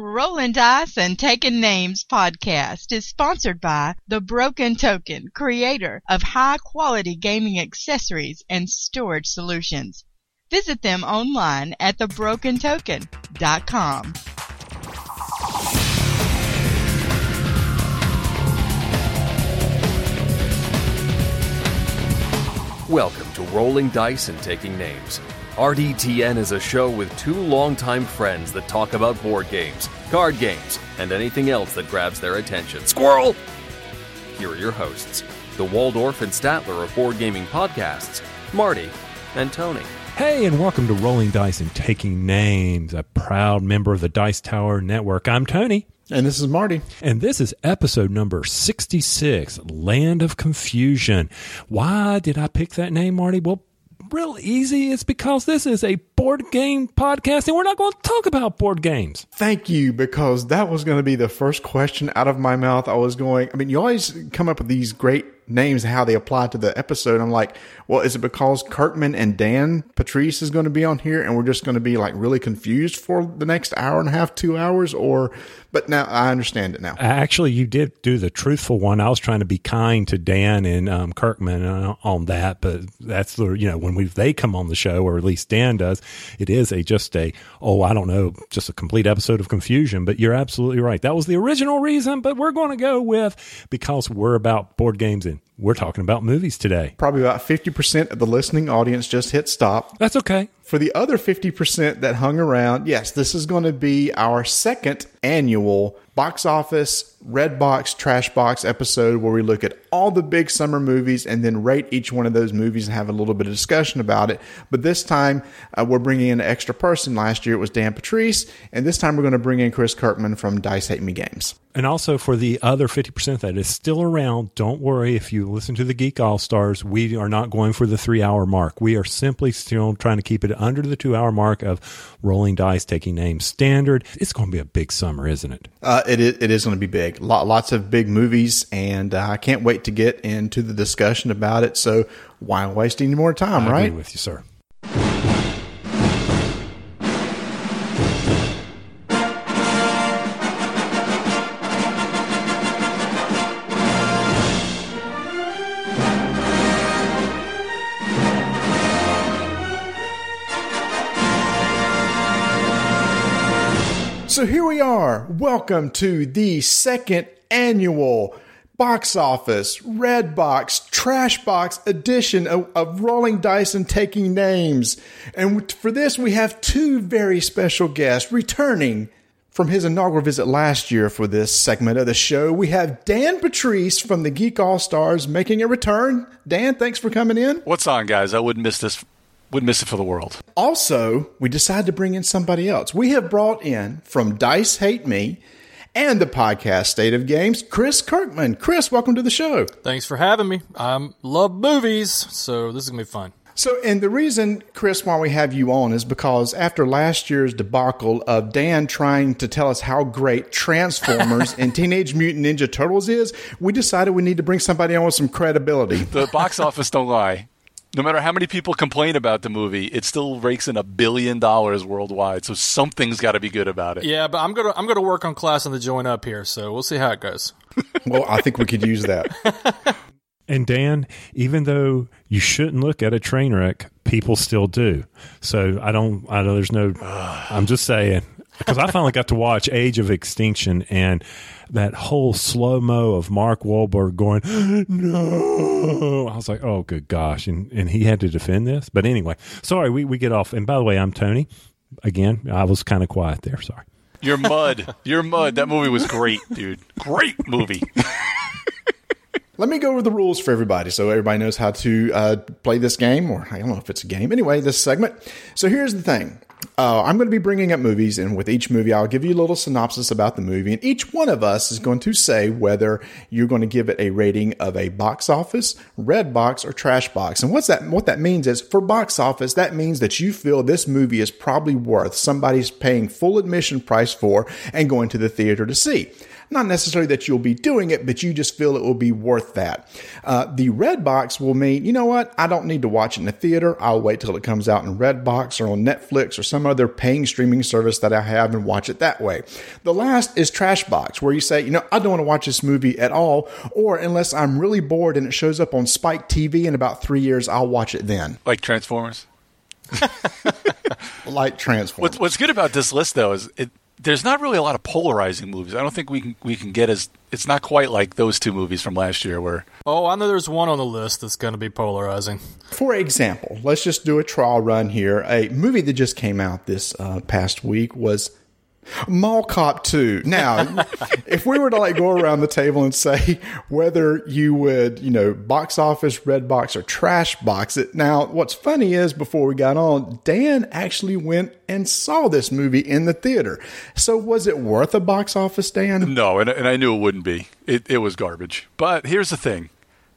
Rolling Dice and Taking Names podcast is sponsored by The Broken Token, creator of high quality gaming accessories and storage solutions. Visit them online at thebrokentoken.com. Welcome to Rolling Dice and Taking Names. RDTN is a show with two longtime friends that talk about board games, card games, and anything else that grabs their attention. Squirrel! Here are your hosts, the Waldorf and Statler of board gaming podcasts, Marty and Tony. Hey, and welcome to Rolling Dice and Taking Names, a proud member of the Dice Tower Network. I'm Tony. And this is Marty. And this is episode number 66 Land of Confusion. Why did I pick that name, Marty? Well, real easy. It's because this is a board game podcast and we're not going to talk about board games. Thank you, because that was going to be the first question out of my mouth. I was going, I mean, you always come up with these great names, how they apply to the episode. I'm like, well, is it because Kirkman and Dan Patrice is going to be on here and we're just going to be like really confused for the next hour and a half, two hours? Or, but now I understand it now. Actually, you did do the truthful one. I was trying to be kind to Dan and um, Kirkman uh, on that, but that's the, you know, when we they come on the show, or at least Dan does, it is a just a, oh, I don't know, just a complete episode of confusion. But you're absolutely right. That was the original reason, but we're going to go with because we're about board games and we're talking about movies today. Probably about 50% of the listening audience just hit stop. That's okay. For the other 50% that hung around, yes, this is going to be our second annual box office red box trash box episode where we look at all the big summer movies and then rate each one of those movies and have a little bit of discussion about it. But this time uh, we're bringing in an extra person. Last year it was dan patrice and this time we're going to bring in chris kirkman from dice hate me games. And also for the other 50% that is still around don't worry if you listen to the geek all stars we are not going for the three hour mark. We are simply still trying to keep it under the two hour mark of rolling dice taking names standard it's going to be a big summer isn't it uh, it, is, it is going to be big lots of big movies, and uh, I can't wait to get into the discussion about it. So why waste any more time, I right? Agree with you, sir. We are. Welcome to the second annual box office red box trash box edition of, of, rolling dice and taking names. And for this we have two very special guests returning from his inaugural visit last year for this segment of the show. We have dan patrice from the geek all stars making a return. Dan thanks for coming in. What's on guys? I wouldn't miss this would miss it for the world. Also, we decided to bring in somebody else. We have brought in from Dice Hate Me and the podcast State of Games, Chris Kirkman. Chris, welcome to the show. Thanks for having me. I love movies, so this is going to be fun. So, and the reason, Chris, why we have you on is because after last year's debacle of Dan trying to tell us how great Transformers and Teenage Mutant Ninja Turtles is, we decided we need to bring somebody on with some credibility. The box office don't lie no matter how many people complain about the movie, it still rakes in a billion dollars worldwide. So something's got to be good about it. Yeah, but I'm gonna I'm gonna work on classing the join up here, so we'll see how it goes. well, I think we could use that. And Dan, even though you shouldn't look at a train wreck, people still do. So I don't. I know there's no. I'm just saying because I finally got to watch Age of Extinction and that whole slow mo of Mark Wahlberg going, no. I was like, oh, good gosh. And, and he had to defend this. But anyway, sorry, we, we get off. And by the way, I'm Tony. Again, I was kind of quiet there. Sorry. You're mud. You're mud. That movie was great, dude. Great movie. Let me go over the rules for everybody so everybody knows how to uh, play this game, or I don't know if it's a game. Anyway, this segment. So here's the thing uh, I'm going to be bringing up movies, and with each movie, I'll give you a little synopsis about the movie, and each one of us is going to say whether you're going to give it a rating of a box office, red box, or trash box. And what's that? What that means is for box office, that means that you feel this movie is probably worth somebody's paying full admission price for and going to the theater to see. Not necessarily that you'll be doing it, but you just feel it will be worth that. Uh, the red box will mean, you know what? I don't need to watch it in the theater. I'll wait till it comes out in Redbox or on Netflix or some other paying streaming service that I have and watch it that way. The last is trash box, where you say, you know, I don't want to watch this movie at all, or unless I'm really bored and it shows up on Spike TV in about three years, I'll watch it then. Like Transformers. Like Transformers. What's, what's good about this list, though, is it, there's not really a lot of polarizing movies. I don't think we can we can get as it's not quite like those two movies from last year where Oh, I know there's one on the list that's going to be polarizing. For example, let's just do a trial run here. A movie that just came out this uh, past week was Mall Cop 2. Now, if we were to like go around the table and say whether you would, you know, box office, red box, or trash box it. Now, what's funny is before we got on, Dan actually went and saw this movie in the theater. So was it worth a box office, Dan? No, and, and I knew it wouldn't be. It, it was garbage. But here's the thing.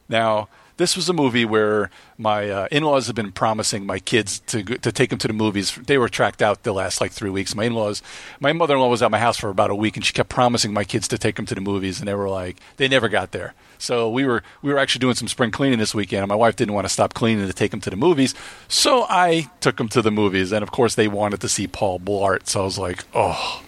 Now, this was a movie where my uh, in-laws have been promising my kids to to take them to the movies. They were tracked out the last like three weeks. My in-laws, my mother-in-law was at my house for about a week, and she kept promising my kids to take them to the movies, and they were like, they never got there. So we were we were actually doing some spring cleaning this weekend, and my wife didn't want to stop cleaning to take them to the movies, so I took them to the movies, and of course they wanted to see Paul Blart. So I was like, oh.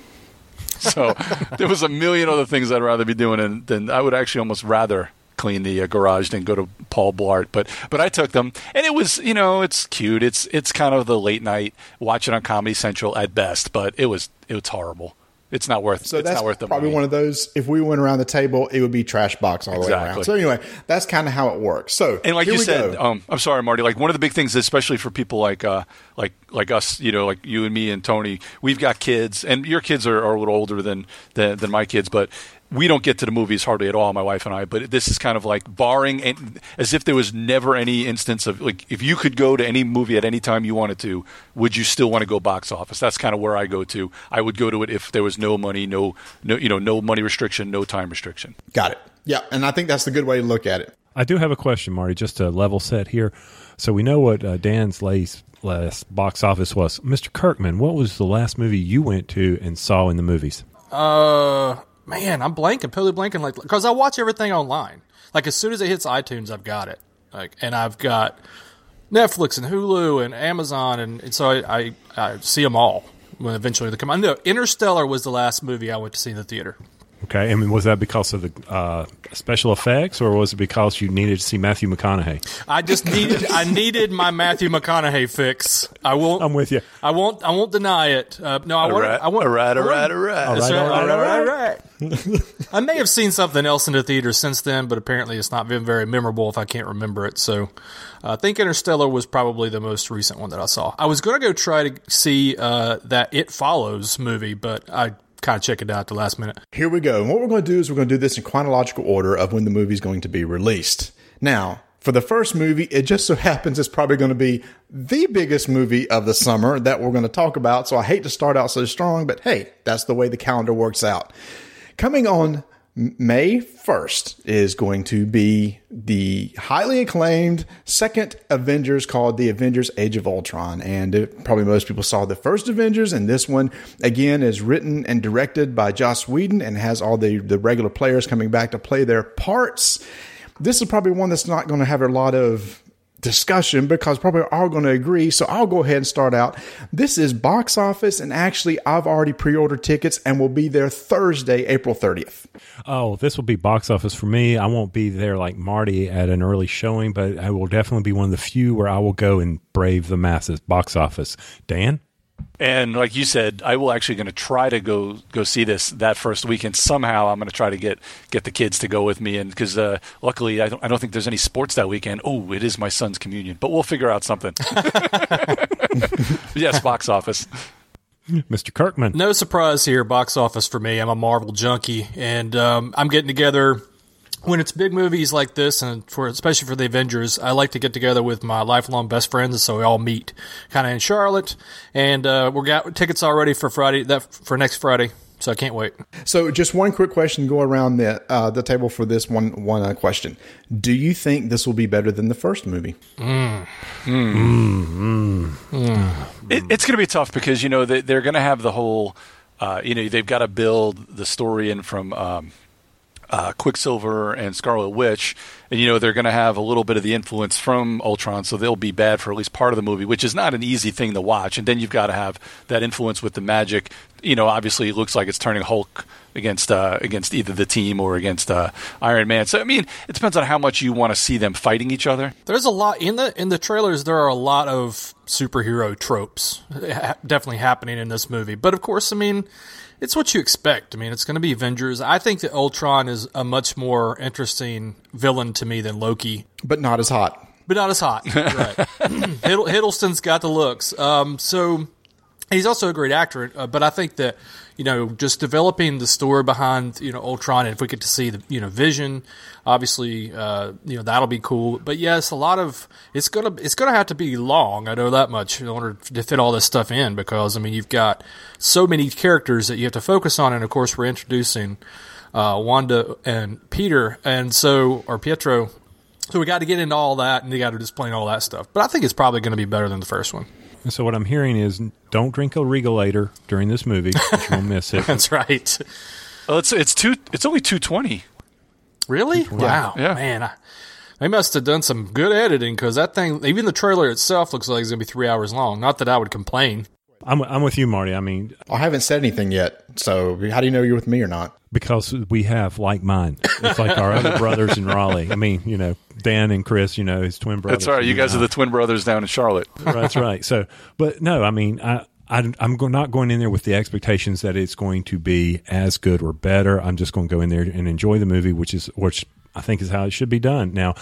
So there was a million other things I'd rather be doing, and than I would actually almost rather clean the uh, garage than go to Paul Blart. But but I took them, and it was you know it's cute. It's it's kind of the late night watching on Comedy Central at best, but it was it was horrible. It's not worth. So it's that's not worth the probably money. one of those. If we went around the table, it would be trash box all the way around. So anyway, that's kind of how it works. So And like you said, um, I'm sorry, Marty. Like one of the big things, especially for people like uh, like like us, you know, like you and me and Tony, we've got kids, and your kids are, are a little older than, than than my kids, but we don't get to the movies hardly at all, my wife and I. But this is kind of like barring, and as if there was never any instance of like if you could go to any movie at any time you wanted to, would you still want to go box office? That's kind of where I go to. I would go to it if there was no money, no no you know no money restriction, no time restriction. got it. Yeah, and I think that's the good way to look at it. I do have a question, Marty, just to level set here. So we know what uh, Dan's last, last box office was. Mr. Kirkman, what was the last movie you went to and saw in the movies? Uh, man, I'm blanking, totally blanking. Like, because I watch everything online. Like, as soon as it hits iTunes, I've got it. Like, and I've got Netflix and Hulu and Amazon, and, and so I, I I see them all when eventually they come out. No, Interstellar was the last movie I went to see in the theater. Okay, I mean, was that because of the uh, special effects, or was it because you needed to see Matthew McConaughey? I just needed I needed my Matthew McConaughey fix. I won't. I'm with you. I won't. I won't deny it. Uh, no, I want. I want. all right, I all right, want- all right. That's right, right, all all right, right, all right. I may have seen something else in the theater since then, but apparently it's not been very memorable if I can't remember it. So uh, I think Interstellar was probably the most recent one that I saw. I was going to go try to see uh, that It Follows movie, but I kind of check it out at the last minute. Here we go. And what we're going to do is we're going to do this in chronological order of when the movie's going to be released. Now, for the first movie, it just so happens it's probably going to be the biggest movie of the summer that we're going to talk about. So I hate to start out so strong, but hey, that's the way the calendar works out. Coming on May 1st is going to be the highly acclaimed second Avengers called The Avengers Age of Ultron. And it, probably most people saw the first Avengers, and this one, again, is written and directed by Joss Whedon and has all the, the regular players coming back to play their parts. This is probably one that's not going to have a lot of discussion because probably all going to agree. So I'll go ahead and start out. This is box office, and actually, I've already pre ordered tickets and will be there Thursday, April 30th. Oh, this will be box office for me. I won't be there like Marty at an early showing, but I will definitely be one of the few where I will go and brave the masses. Box office. Dan? And like you said, I will actually going to try to go go see this that first weekend. Somehow, I'm going to try to get get the kids to go with me, and because uh, luckily, I don't I don't think there's any sports that weekend. Oh, it is my son's communion, but we'll figure out something. yes, box office. Mr. Kirkman. No surprise here, box office for me. I'm a Marvel junkie, and um, I'm getting together when it's big movies like this, and for especially for the Avengers. I like to get together with my lifelong best friends, and so we all meet kind of in Charlotte, and uh, we got tickets already for Friday that for next Friday. So I can't wait. So, just one quick question go around the uh, the table for this one one uh, question. Do you think this will be better than the first movie? It, it's going to be tough because you know they, they're going to have the whole, uh, you know, they've got to build the story in from um, uh, Quicksilver and Scarlet Witch, and you know they're going to have a little bit of the influence from Ultron, so they'll be bad for at least part of the movie, which is not an easy thing to watch. And then you've got to have that influence with the magic. You know, obviously it looks like it's turning Hulk against uh, against either the team or against uh, Iron Man. So I mean, it depends on how much you want to see them fighting each other. There's a lot in the in the trailers. There are a lot of superhero tropes definitely happening in this movie, but of course, I mean it's what you expect. I mean, it's going to be Avengers. I think that Ultron is a much more interesting villain to me than Loki, but not as hot. But not as hot. right. Hiddleston's got the looks. Um, so he's also a great actor. Uh, but I think that you know, just developing the story behind you know Ultron, and if we get to see the you know Vision, obviously uh, you know that'll be cool. But yes, a lot of it's gonna it's gonna have to be long. I know that much in order to fit all this stuff in because I mean you've got so many characters that you have to focus on, and of course we're introducing uh, Wanda and Peter, and so or Pietro. So we got to get into all that, and you got to explain all that stuff. But I think it's probably going to be better than the first one. And so what I'm hearing is don't drink a Regulator during this movie. You'll miss it. That's right. Well, it's it's two. It's only two twenty. Really? Wow, yeah. man. I, they must have done some good editing because that thing, even the trailer itself, looks like it's going to be three hours long. Not that I would complain. I'm I'm with you, Marty. I mean, I haven't said anything yet. So how do you know you're with me or not? Because we have like mind. It's like our other brothers in Raleigh. I mean, you know, Dan and Chris. You know, his twin brothers. That's right. You guys are the twin brothers down in Charlotte. That's right. So, but no, I mean, I. I, am not going in there with the expectations that it's going to be as good or better. I'm just going to go in there and enjoy the movie, which is which I think is how it should be done. Now,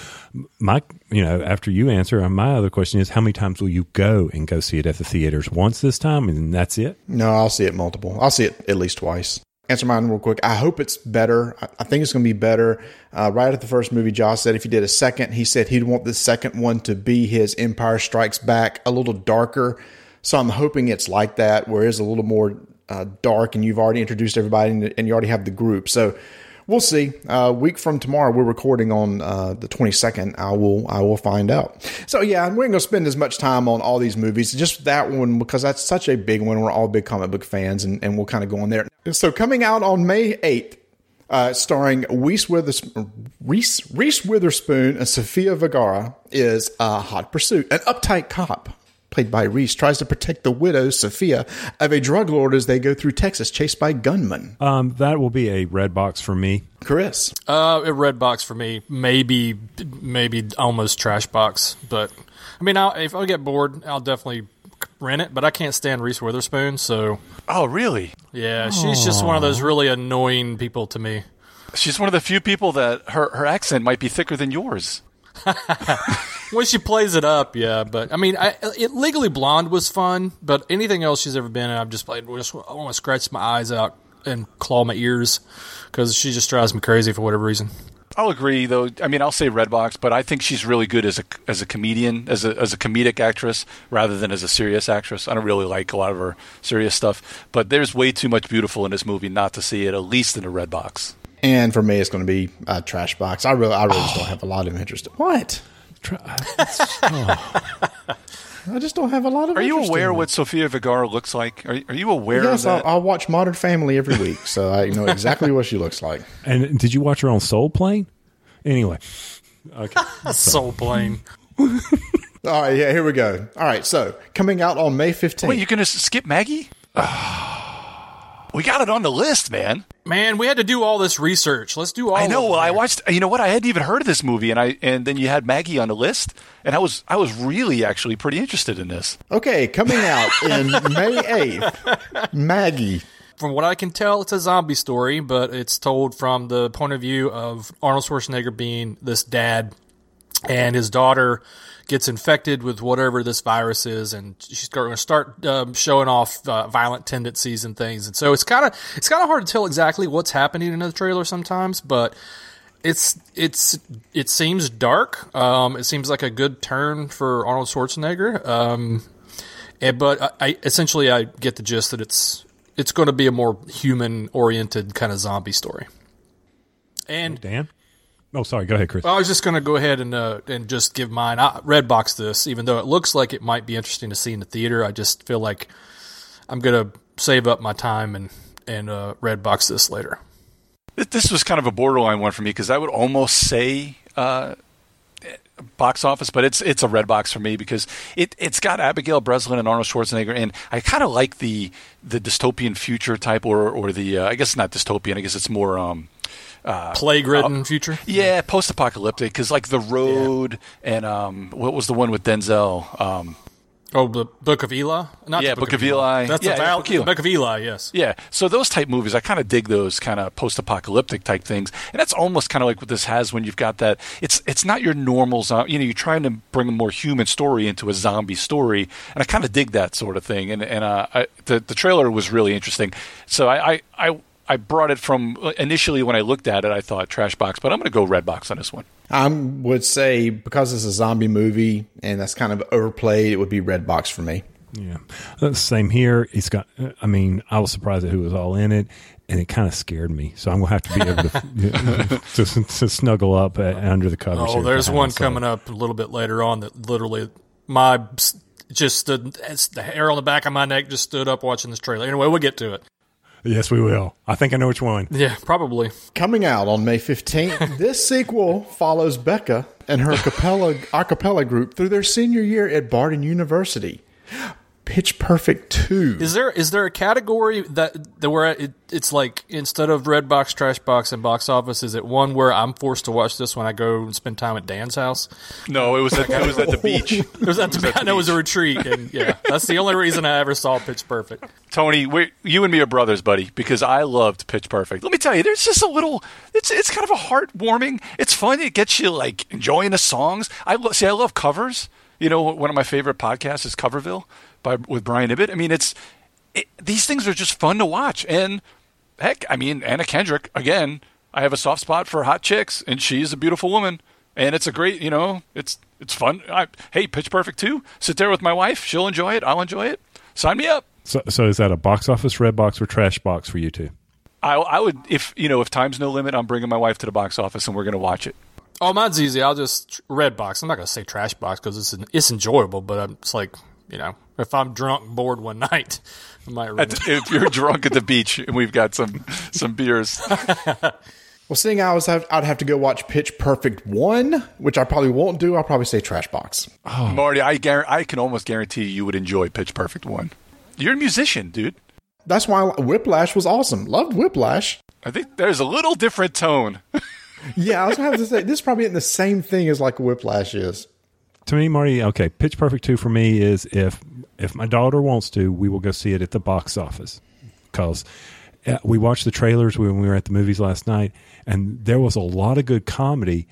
my, you know, after you answer, uh, my other question is how many times will you go and go see it at the theaters? Once this time, and that's it? No, I'll see it multiple. I'll see it at least twice. Answer mine real quick. I hope it's better. I think it's going to be better. Uh, right at the first movie, Josh said if he did a second, he said he'd want the second one to be his Empire Strikes Back, a little darker. So I'm hoping it's like that, where it's a little more uh, dark, and you've already introduced everybody, and you already have the group. So we'll see. Uh, week from tomorrow, we're recording on uh, the 22nd. I will I will find out. So yeah, we're going to spend as much time on all these movies, just that one because that's such a big one. We're all big comic book fans, and, and we'll kind of go on there. So coming out on May 8th. Uh, starring Reese, Withers- Reese, Reese Witherspoon and Sofia Vergara, is a hot pursuit, an uptight cop played by Reese, tries to protect the widow, Sophia, of a drug lord as they go through Texas, chased by gunmen. Um, that will be a red box for me. Chris? Uh, a red box for me. Maybe, maybe almost trash box. But, I mean, I'll, if I get bored, I'll definitely rent it, but I can't stand Reese Witherspoon, so. Oh, really? Yeah, she's just one of those really annoying people to me. She's one of the few people that her, her accent might be thicker than yours. when she plays it up, yeah. But I mean, I, it, Legally Blonde was fun, but anything else she's ever been in, I've just played. Just I want to scratch my eyes out and claw my ears because she just drives me crazy for whatever reason. I'll agree, though. I mean, I'll say Redbox, but I think she's really good as a as a comedian, as a as a comedic actress, rather than as a serious actress. I don't really like a lot of her serious stuff, but there's way too much beautiful in this movie not to see it at least in a Redbox. And for me, it's going to be a trash box. I really, I really oh. just don't have a lot of interest. What? Oh. I just don't have a lot of. Are you aware what Sofia Vergara looks like? Are, are you aware? Yes, I, I watch Modern Family every week, so I know exactly what she looks like. And did you watch her on Soul Plane? Anyway, okay, Soul Plane. All right, yeah, here we go. All right, so coming out on May fifteenth. Wait, you're going to skip Maggie? we got it on the list, man. Man, we had to do all this research. Let's do all. I know. Well, I watched. You know what? I hadn't even heard of this movie, and I and then you had Maggie on the list, and I was I was really actually pretty interested in this. Okay, coming out in May eighth, Maggie. From what I can tell, it's a zombie story, but it's told from the point of view of Arnold Schwarzenegger being this dad and his daughter gets infected with whatever this virus is, and she's going to start um, showing off uh, violent tendencies and things. And so it's kind of it's kind of hard to tell exactly what's happening in the trailer sometimes, but it's it's it seems dark. Um, it seems like a good turn for Arnold Schwarzenegger. Um, and, but I, I, essentially I get the gist that it's it's going to be a more human oriented kind of zombie story. And oh, Dan. Oh, sorry. Go ahead, Chris. I was just going to go ahead and uh, and just give mine. I red box this, even though it looks like it might be interesting to see in the theater. I just feel like I'm going to save up my time and and uh, red box this later. This was kind of a borderline one for me because I would almost say uh, box office, but it's it's a red box for me because it it's got Abigail Breslin and Arnold Schwarzenegger, and I kind of like the the dystopian future type, or or the uh, I guess not dystopian. I guess it's more. Um, Plague ridden future. yeah, post-apocalyptic because like the road and um, what was the one with Denzel? Um, Oh, the Book of Eli. Not Yeah, the Book of Eli. That's Yeah, the, val- Book of Eli. Book of Eli. Yes. Yeah, so those type movies, I kind of dig those kind of post-apocalyptic type things, and that's almost kind of like what this has when you've got that. It's it's not your normal, zo- you know, you're trying to bring a more human story into a zombie story, and I kind of dig that sort of thing. And and uh, I, the the trailer was really interesting, so I I. I I brought it from initially when I looked at it, I thought trash box, but I'm going to go red box on this one. I would say because it's a zombie movie and that's kind of overplayed, it would be red box for me. Yeah, Uh, same here. It's got. I mean, I was surprised at who was all in it, and it kind of scared me. So I'm gonna have to be able to to, to snuggle up uh, under the covers. Oh, there's one coming up a little bit later on that literally my just stood it's the hair on the back of my neck just stood up watching this trailer. Anyway, we'll get to it. Yes, we will. I think I know which one. Yeah, probably. Coming out on May 15th, this sequel follows Becca and her capella, a cappella group through their senior year at Barden University. Pitch Perfect 2. Is there is there a category that that where it, it's like instead of red box, trash box, and box office, is it one where I'm forced to watch this when I go and spend time at Dan's house? No, it was at, it was at the beach. It was at the, I know it was a retreat, and yeah, that's the only reason I ever saw Pitch Perfect. Tony, we you and me are brothers, buddy, because I loved Pitch Perfect. Let me tell you, there's just a little. It's it's kind of a heartwarming. It's fun. It gets you like enjoying the songs. I lo- see. I love covers. You know, one of my favorite podcasts is Coverville by with Brian Ibbott. I mean, it's it, these things are just fun to watch. And heck, I mean, Anna Kendrick again. I have a soft spot for hot chicks, and she's a beautiful woman. And it's a great, you know, it's it's fun. I, hey, Pitch Perfect too. Sit there with my wife. She'll enjoy it. I'll enjoy it. Sign me up. So, so is that a box office red box or trash box for you two? I, I would if you know if time's no limit, I'm bringing my wife to the box office and we're going to watch it. Oh, mine's easy. I'll just red box. I'm not gonna say trash box because it's it's enjoyable, but I'm, it's like you know, if I'm drunk, bored one night, I might. Rent it. if you're drunk at the beach and we've got some some beers, Well, seeing I was, I'd have to go watch Pitch Perfect 1, which I probably won't do. I'll probably say Trash Box. Oh. Marty, I guar- I can almost guarantee you would enjoy Pitch Perfect one. You're a musician, dude. That's why Whiplash was awesome. Loved Whiplash. I think there's a little different tone. Yeah, I was going to have to say, this probably isn't the same thing as like Whiplash is. To me, Marty, okay, Pitch Perfect two for me is if if my daughter wants to, we will go see it at the box office because uh, we watched the trailers when we were at the movies last night, and there was a lot of good comedy,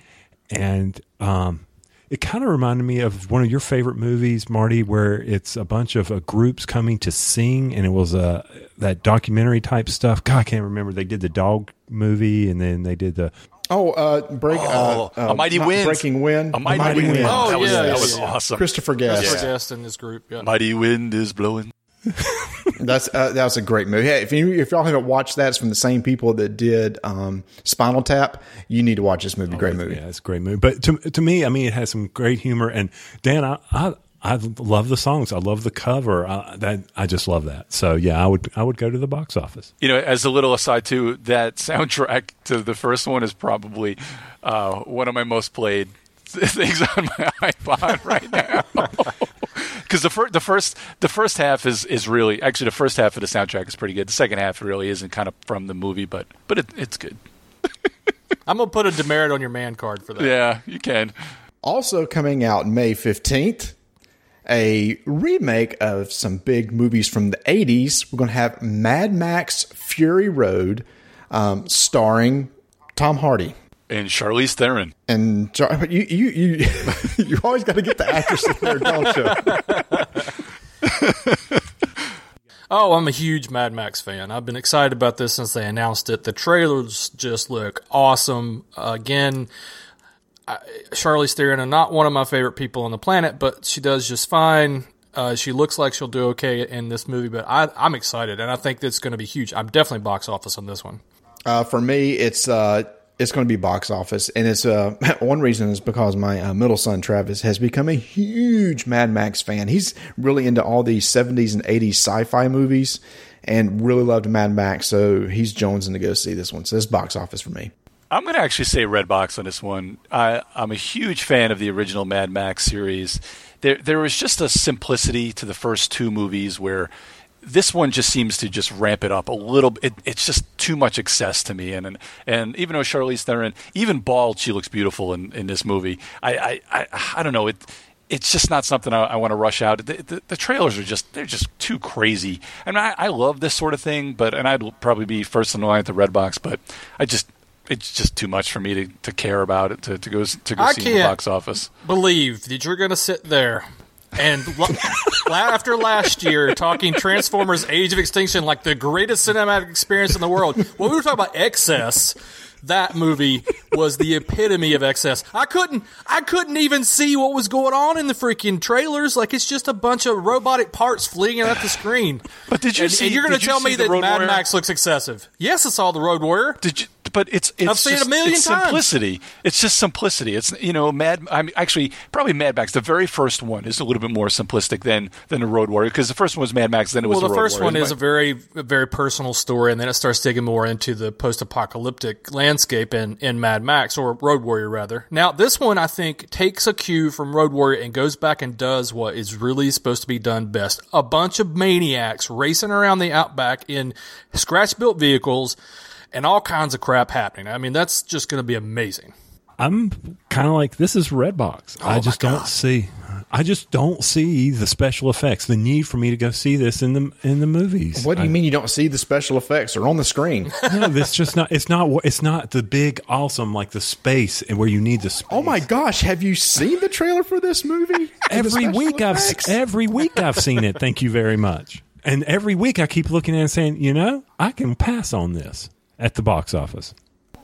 and um, it kind of reminded me of one of your favorite movies, Marty, where it's a bunch of uh, groups coming to sing, and it was uh, that documentary type stuff. God, I can't remember. They did the dog movie, and then they did the Oh, uh, break, Oh, uh, uh, A Mighty Wind. Breaking Wind. A Mighty, Wind. Oh, that was, yeah, that was yeah. awesome. Christopher Guest. Christopher Guest in this group. Yeah. Mighty Wind is blowing. That's uh, that was a great movie. Hey, if you if y'all haven't watched that, it's from the same people that did um, Spinal Tap. You need to watch this movie. Great movie. Yeah, it's a great movie. But to to me, I mean, it has some great humor. And Dan, I I, I love the songs. I love the cover. I, that I just love that. So yeah, I would I would go to the box office. You know, as a little aside too, that soundtrack to the first one is probably uh, one of my most played things on my iPod right now. Because the, fir- the first the first half is, is really actually the first half of the soundtrack is pretty good. The second half really isn't kind of from the movie, but but it, it's good. I'm gonna put a demerit on your man card for that. Yeah, you can. Also coming out May fifteenth, a remake of some big movies from the eighties. We're going to have Mad Max Fury Road, um, starring Tom Hardy. And Charlize Theron. And Char- you you you you always got to get the actress in there, don't you? Oh, I'm a huge Mad Max fan. I've been excited about this since they announced it. The trailers just look awesome. Uh, again, I, Charlize Theron, are not one of my favorite people on the planet, but she does just fine. Uh, she looks like she'll do okay in this movie, but I, I'm excited, and I think it's going to be huge. I'm definitely box office on this one. Uh, for me, it's uh, it's going to be box office, and it's uh, one reason is because my uh, middle son Travis has become a huge Mad Max fan. He's really into all these '70s and '80s sci-fi movies, and really loved Mad Max, so he's jonesing to go see this one. So this box office for me. I'm going to actually say Redbox on this one. I, I'm a huge fan of the original Mad Max series. There, there was just a simplicity to the first two movies where this one just seems to just ramp it up a little. It, it's just too much excess to me. And and, and even though Charlize Theron, even bald, she looks beautiful in, in this movie. I, I, I, I don't know it. It's just not something I, I want to rush out. The, the, the, trailers are just they're just too crazy. Mean, I, I love this sort of thing, but and I'd probably be first in line at the Redbox, but I just it's just too much for me to, to care about it to, to go to go I see the box office. Believe that you're going to sit there and after last year talking Transformers: Age of Extinction like the greatest cinematic experience in the world. When we were talking about excess, that movie was the epitome of excess. I couldn't I couldn't even see what was going on in the freaking trailers. Like it's just a bunch of robotic parts fleeing at the screen. But did you and, see? and you're going to tell me that Mad Warrior? Max looks excessive? Yes, I saw the Road Warrior. Did you? But it's it's I've seen it a just- million it's times. simplicity. It's just simplicity. It's you know Mad. I'm actually probably Mad Max. The very first one is a little bit more simplistic than than the Road Warrior because the first one was Mad Max. Then it was well, the, the, first Warrior. one is a very, a very personal story, and then it starts digging more into the post-apocalyptic landscape in, in Mad Max or Road Warrior, rather. Now, this one I think takes a cue from Road Warrior and goes back and does what is really supposed to be done best: a bunch of maniacs racing around the outback in scratch-built vehicles, and all kinds of crap happening. I mean, that's just going to be amazing. I'm kind of like this is Redbox. Oh I just don't see. I just don't see the special effects. The need for me to go see this in the in the movies. What do you I- mean you don't see the special effects? They're on the screen. No, it's just not. It's not. what- It's not the big awesome like the space and where you need the space. oh my gosh, have you seen the trailer for this movie? Every special week I've every week I've seen it. Thank you very much. And every week I keep looking at it and saying, you know, I can pass on this at the box office.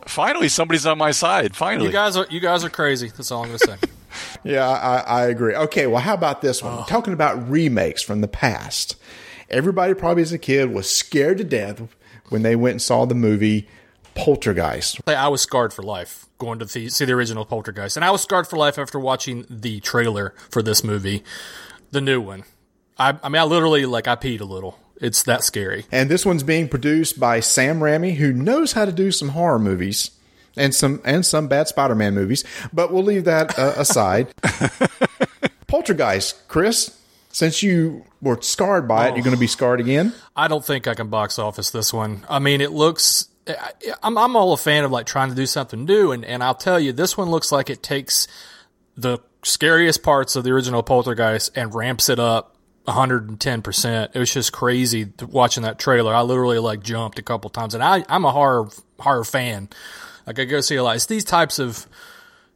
finally somebody's on my side. Finally, You guys are, you guys are crazy. That's all I'm going to say. Yeah, I, I agree. Okay, well, how about this Oh. one? Talking about remakes from the past. Everybody probably as a kid was scared to death when they went and saw the movie Poltergeist. I was scarred for life going to the, see the original Poltergeist, and I was scarred for life after watching the trailer for this movie, the new one. I, I mean, I literally like I peed a little. It's that scary. And this one's being produced by Sam Raimi, who knows how to do some horror movies and some and some bad Spider-Man movies. But we'll leave that uh, aside. Poltergeist, Chris. Since you were scarred by it, you're going to be scarred again. I don't think I can box office this one. I mean, it looks. I- I'm I'm all a fan of like trying to do something new, and and I'll tell you, this one looks like it takes the scariest parts of the original Poltergeist and ramps it up 110%. It was just crazy watching that trailer. I literally like jumped a couple times and I, I'm a horror, horror fan. Like I go see a lot. It's these types of,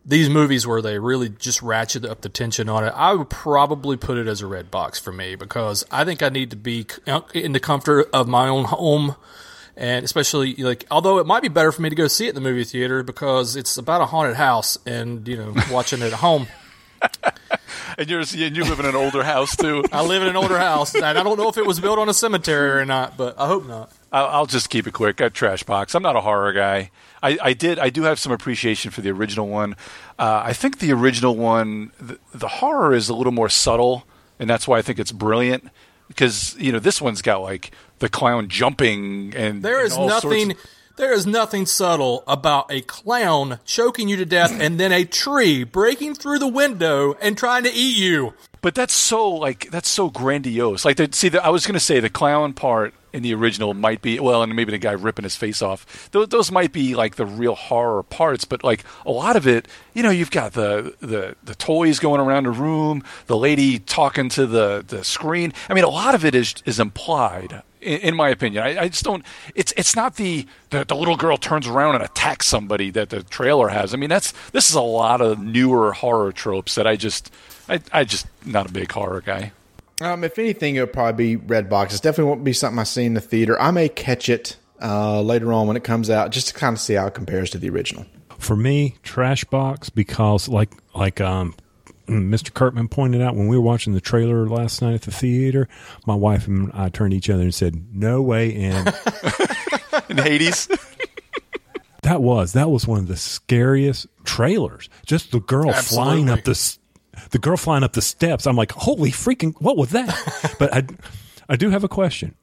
these movies where they really just ratchet up the tension on it. I would probably put it as a red box for me because I think I need to be uh, in the comfort of my own home. And especially like, although it might be better for me to go see it in the movie theater because it's about a haunted house and, you know, watching it at home. and you're and you live in an older house too. I live in an older house, and I don't know if it was built on a cemetery or not, but I hope not. I'll, I'll just keep it quick. I trash box. I'm not a horror guy. I, I did. I do have some appreciation for the original one. Uh, I think the original one, the, the horror is a little more subtle, and that's why I think it's brilliant. Because you know this one's got like the clown jumping, and there is and sorts nothing. of- There is nothing subtle about a clown choking you to death and then a tree breaking through the window and trying to eat you. But that's so like that's so grandiose. Like, the, see, the, I was going to say the clown part in the original might be well, and maybe the guy ripping his face off. Those, those might be like the real horror parts. But like a lot of it, you know, you've got the the the toys going around the room, the lady talking to the the screen. I mean, a lot of it is is implied. In, in my opinion, I, I just don't. It's it's not the, the the little girl turns around and attacks somebody that the trailer has. I mean, that's this is a lot of newer horror tropes that I just I I just not a big horror guy. Um, if anything, it'll probably be Redbox. It's definitely won't be something I see in the theater. I may catch it uh, later on when it comes out, just to kind of see how it compares to the original. For me, trash box because like like um Mr. Kirkman pointed out when we were watching the trailer last night at the theater, my wife and I turned to each other and said, "No way in." in Hades. that was that was one of the scariest trailers. Just the girl flying up the the girl flying up the steps. I'm like, "Holy freaking, what was that?" but I I do have a question.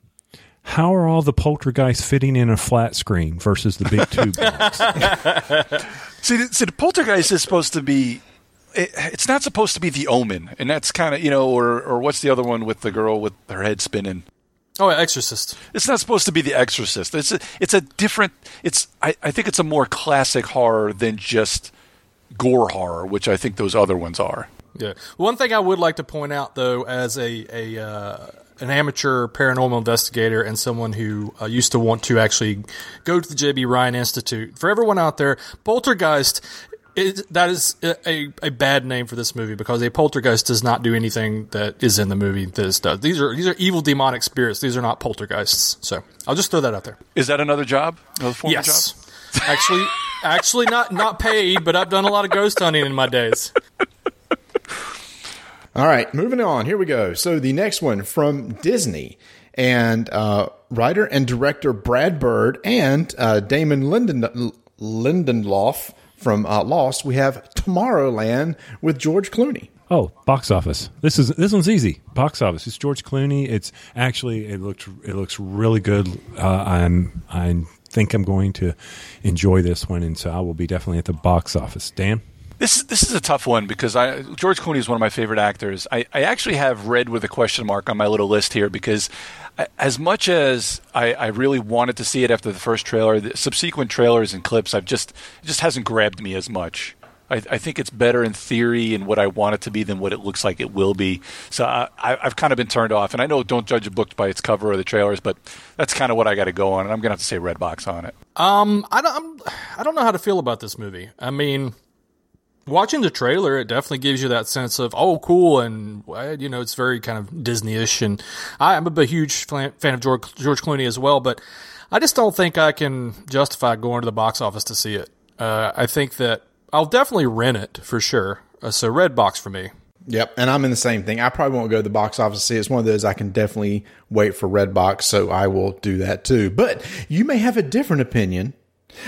how are all the poltergeists fitting in a flat screen versus the big tube box? See, the, see, the poltergeist is supposed to be. It, it's not supposed to be the omen, and that's kind of you know, or or what's the other one with the girl with her head spinning? Oh, Exorcist. It's not supposed to be the Exorcist. It's a, it's a different. It's I, I think it's a more classic horror than just gore horror, which I think those other ones are. Yeah. One thing I would like to point out, though, as a a uh, an amateur paranormal investigator and someone who uh, used to want to actually go to the J.B. Rhine Institute, for everyone out there, Poltergeist. It, that is a, a bad name for this movie because a poltergeist does not do anything that is in the movie that it does. These are these are evil demonic spirits. These are not poltergeists. So I'll just throw that out there. Is that another job? Another former Yes, job? actually, actually not not paid, but I've done a lot of ghost hunting in my days. All right, moving on. Here we go. So the next one from Disney and uh, writer and director Brad Bird and uh, Damon Linden Lindelof from uh, Lost. We have Tomorrowland with George Clooney. Oh, box office. This is this one's easy. Box office. It's George Clooney. It's actually it looks it looks really good. Uh, I'm I think I'm going to enjoy this one, and so I will be definitely at the box office. Dan. This this is a tough one because I George Clooney is one of my favorite actors. I, I actually have Red with a question mark on my little list here because I, as much as I, I really wanted to see it after the first trailer, the subsequent trailers and clips, I've just it just hasn't grabbed me as much. I, I think it's better in theory and what I want it to be than what it looks like it will be. So I, I've kind of been turned off. And I know don't judge a book by its cover or the trailers, but that's kind of what I got to go on. And I'm going to have to say Redbox on it. Um, I don't, I'm, I don't know how to feel about this movie. I mean, watching the trailer, it definitely gives you that sense of oh, cool, and you know, it's very kind of Disney-ish. And I, am a huge fan of George, George Clooney as well, but I just don't think I can justify going to the box office to see it. Uh, I think that I'll definitely rent it for sure. Uh, so Redbox for me. Yep, and I'm in the same thing. I probably won't go to the box office to see. It. It's one of those I can definitely wait for Redbox, so I will do that too. But you may have a different opinion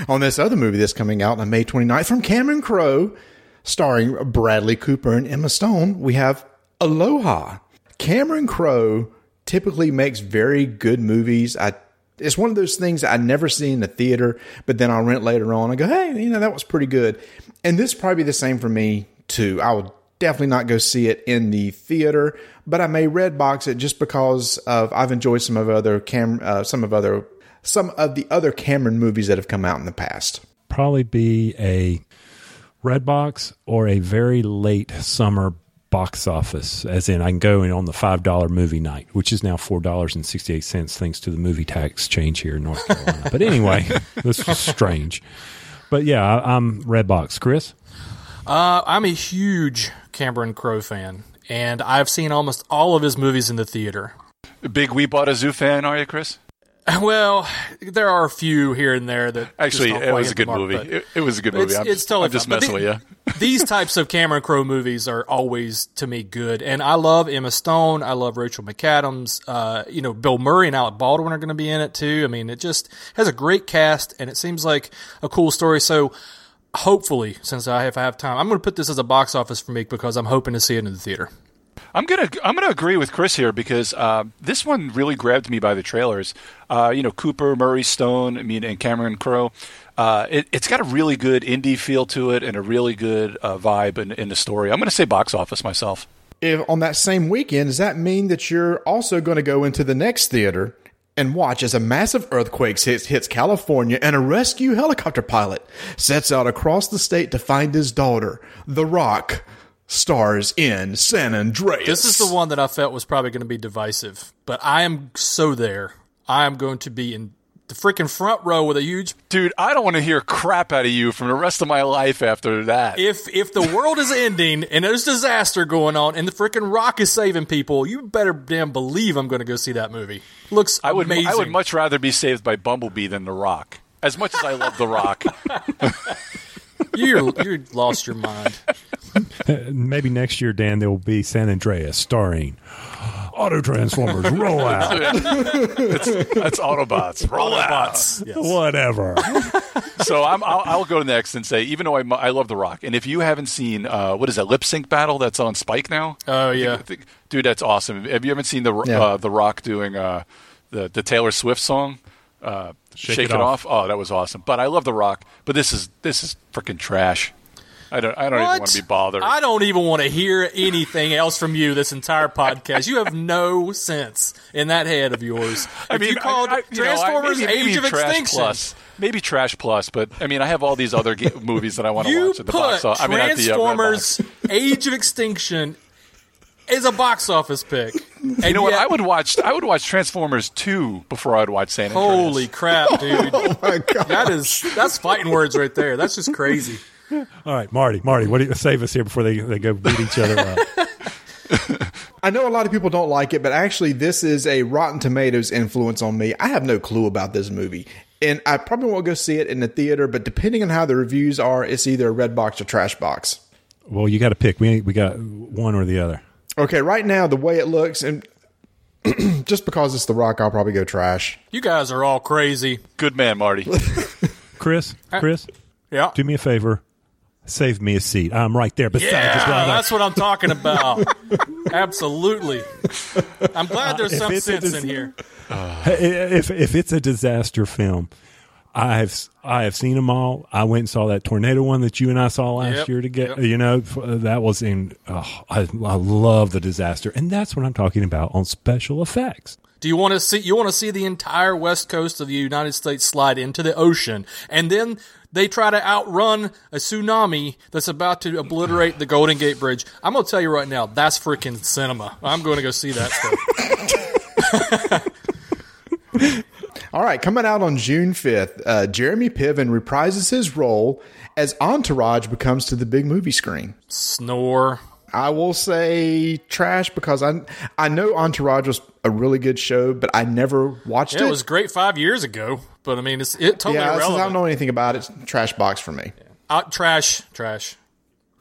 on this other movie that's coming out on May 29th from Cameron Crowe, starring Bradley Cooper and Emma Stone. We have Aloha. Cameron Crowe typically makes very good movies. I it's one of those things I never see in the theater, but then I'll rent later on. I go, hey, you know, that was pretty good. And this probably the same for me too. I will definitely not go see it in the theater, but I may red box it just because of I've enjoyed some of other Cam, uh, some of other, some of the other Cameron movies that have come out in the past. Probably be a Redbox or a very late summer box office, as in I can go in on the five dollar movie night, which is now four dollars and sixty eight cents thanks to the movie tax change here in North Carolina. but anyway, this is strange. But yeah, I, am Redbox. Chris, uh, I'm a huge Cameron Crowe fan, and I've seen almost all of his movies in the theater. Big We Bought a Zoo fan, are you, Chris? Well, there are a few here and there that actually it was a good mark, movie. It, it, was a good movie. It's, totally I'm just fun. messing the, with you. these types of Cameron Crowe movies are always to me good, and I love Emma Stone. I love Rachel McAdams. Uh, you know, Bill Murray and Alec Baldwin are going to be in it too. I mean, it just has a great cast, and it seems like a cool story. So. Hopefully, since I have, I have time, I'm going to put this as a box office for me because I'm hoping to see it in the theater. I'm gonna I'm gonna agree with Chris here because uh, this one really grabbed me by the trailers. Uh, you know, Cooper, Murray, Stone, I mean, and Cameron Crowe. Uh, it, has got a really good indie feel to it and a really good uh, vibe in, in the story. I'm to say box office myself. If on that same weekend, does that mean that you're also going to go into the next theater and watch as a massive earthquake hits, hits California and a rescue helicopter pilot sets out across the state to find his daughter, The Rock? Stars in San Andreas. This is the one that I felt was probably going to be divisive, but I am so there. I am going to be in the freaking front row with a huge dude. I don't want to hear crap out of you from the rest of my life after that. If if the world is ending and there's disaster going on and the freaking Rock is saving people, you better damn believe I'm going to go see that movie. Looks I would amazing. I would much rather be saved by Bumblebee than the Rock. As much as I love the Rock. you you lost your mind. Maybe next year, Dan, there will be San Andreas starring Auto Transformers. Roll out. it's, it's Autobots. Roll Autobots. out. Yes. Whatever. so I'm, I'll, I'll, go next and say, even though I, I love The Rock, and if you haven't seen uh, what is that lip sync battle that's on Spike now? Oh yeah, I think, dude, that's awesome. Have you ever seen the yeah. uh, The Rock doing? Uh, the the Taylor Swift song, uh, Shake "Shake, It It, Off. off. Oh, that was awesome. But I love The Rock. But this is this is freaking trash. I don't I don't even want to be bothered. I don't even want to hear anything else from you this entire podcast. You have no sense in that head of yours. I If mean, you called I, I, you know, I- Transformers maybe, maybe Age of Trash Extinction. Plus, maybe Trash Plus. But I mean, I have all these other ga- movies that I want to watch at the box. put office. I mean, at the, uh, Transformers Age of Extinction is a box office pick. And You know what? I would watch. I would watch Transformers two before I'd watch San Andreas. Holy crap, dude! Oh my god. That is that's fighting words right there. That's just crazy. All right, Marty, Marty, what do you save us here before they, they go beat each other up? I know a lot of people don't like it, but actually, this is a Rotten Tomatoes influence on me. I have no clue about this movie. And I probably won't go see it in the theater, but depending on how the reviews are, it's either a red box or trash box. Well, you got to pick. We we got one or the other. Okay, right now, the way it looks, and just because it's The Rock, I'll probably go trash. You guys are all crazy. Good man, Marty. Chris, uh, Chris, Yeah. do me a favor. Save me a seat. I'm right there beside you, Yeah, brother. that's what I'm talking about. Absolutely. I'm glad there's if some sense dis- in here. Uh, if if it's a disaster film, I have I have seen them all. I went and saw that tornado one that you and I saw last Yep, year to get. yep. You know that was in. Oh, I, I love the disaster, and that's what I'm talking about on special effects. Do you want to see you want to see the entire west coast of the United States slide into the ocean and then they try to outrun a tsunami that's about to obliterate the Golden Gate Bridge? I'm going to tell you right now, that's freaking cinema. I'm going to go see that stuff. All right, coming out on June 5th, uh, Jeremy Piven reprises his role as Entourage becomes to the big movie screen. Snore. I will say trash because I I know Entourage was a really good show, but I never watched Yeah, it. it was great 5 years ago, but I mean it's it totally yeah, since I don't know anything about it, trash box for me. Uh, trash, trash.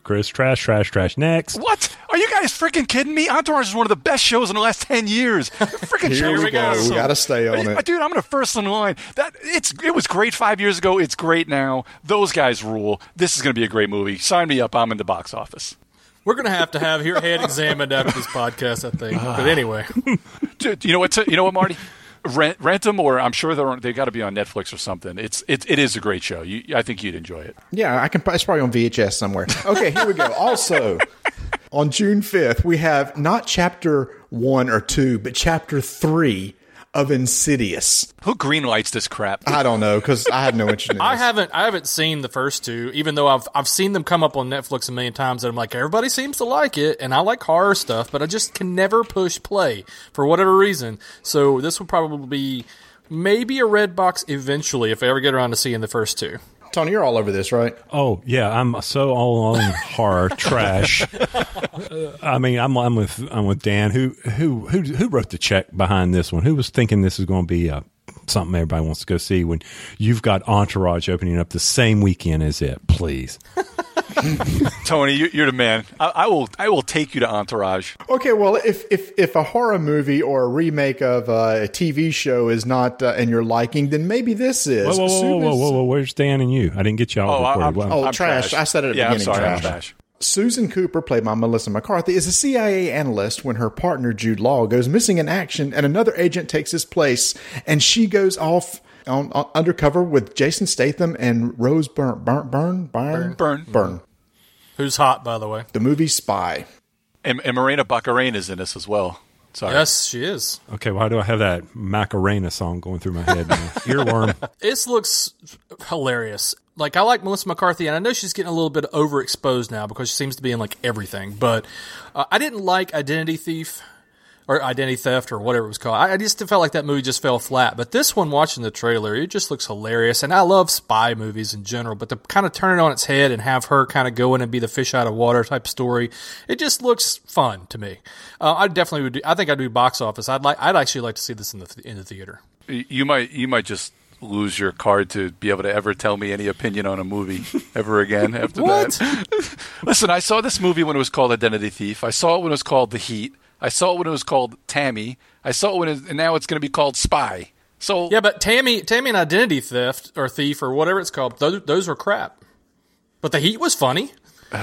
Chris, trash, trash, trash. Next, What? Are you guys freaking kidding me? Entourage is one of the best shows in the last ten years. The freaking show Here is we go. We gotta stay on you- it. dude. I'm gonna first in line. That it's it was great five years ago. It's great now. Those guys rule. This is gonna be a great movie. Sign me up. I'm in the box office. We're going to have to have your head examined after this podcast, I think. Ah. But anyway, Dude, you know what? You know what, Marty? Rent, rent them, or I'm sure they're they got to be on Netflix or something. It's it, it is a great show. You, I think you'd enjoy it. Yeah, I can. It's probably on VHS somewhere. Okay, here we go. Also, on June 5th, we have not chapter one or two, but chapter three of Insidious. Who greenlights this crap? I don't know because I had no interest in this. I haven't I haven't seen the first two, even though I've I've seen them come up on Netflix a million times, and I'm like everybody seems to like it, and I like horror stuff, but I just can never push play for whatever reason. So this will probably be maybe a red box eventually if I ever get around to seeing the first two. Tony, you're all over this, right? Oh yeah, I'm so all on horror trash. Uh, I mean, I'm I'm with I'm with Dan. Who who who who wrote the check behind this one? Who was thinking this is going to be uh, something everybody wants to go see when you've got Entourage opening up the same weekend as it? Please. Tony, you, you're the man. I, I will I will take you to Entourage. Okay, well, if if if a horror movie or a remake of uh, a TV show is not uh, in your liking, then maybe this is. Whoa whoa whoa whoa whoa whoa! whoa. Where's Dan and you? I didn't get y'all Oh, I, recorded. I'm, Wow. Oh, I'm trash. I said it at the yeah, beginning, I'm sorry, I'm trash. trash. Susan Cooper, played by Melissa McCarthy, is a CIA analyst when her partner Jude Law goes missing in action, and another agent takes his place, and she goes off on, on undercover with Jason Statham and Rose Byrne. Burn, Burn, Byrne, Byrne. Byrne. Who's hot, by the way? The movie Spy. And, and Morena Baccarin is in this as well. Sorry. Yes, she is. Okay, why do I have that Macarena song going through my head? now? Earworm. This looks hilarious. Like I like Melissa McCarthy, and I know she's getting a little bit overexposed now because she seems to be in like everything. But uh, I didn't like Identity Thief or Identity Theft or whatever it was called. I, I just felt like that movie just fell flat. But this one, watching the trailer, it just looks hilarious. And I love spy movies in general, but to kind of turn it on its head and have her kind of go in and be the fish out of water type story, it just looks fun to me. Uh, I definitely would. Do, I think I'd do box office. I'd like. I'd actually like to see this in the in the theater. You might you might just lose your card to be able to ever tell me any opinion on a movie ever again after that. Listen, I saw this movie when it was called Identity Thief. I saw it when it was called The Heat. I saw it when it was called Tammy. I saw it when it, and now it's going to be called Spy. So Yeah, but Tammy, Tammy and Identity Theft or Thief or whatever it's called, those, those were crap. But the Heat was funny.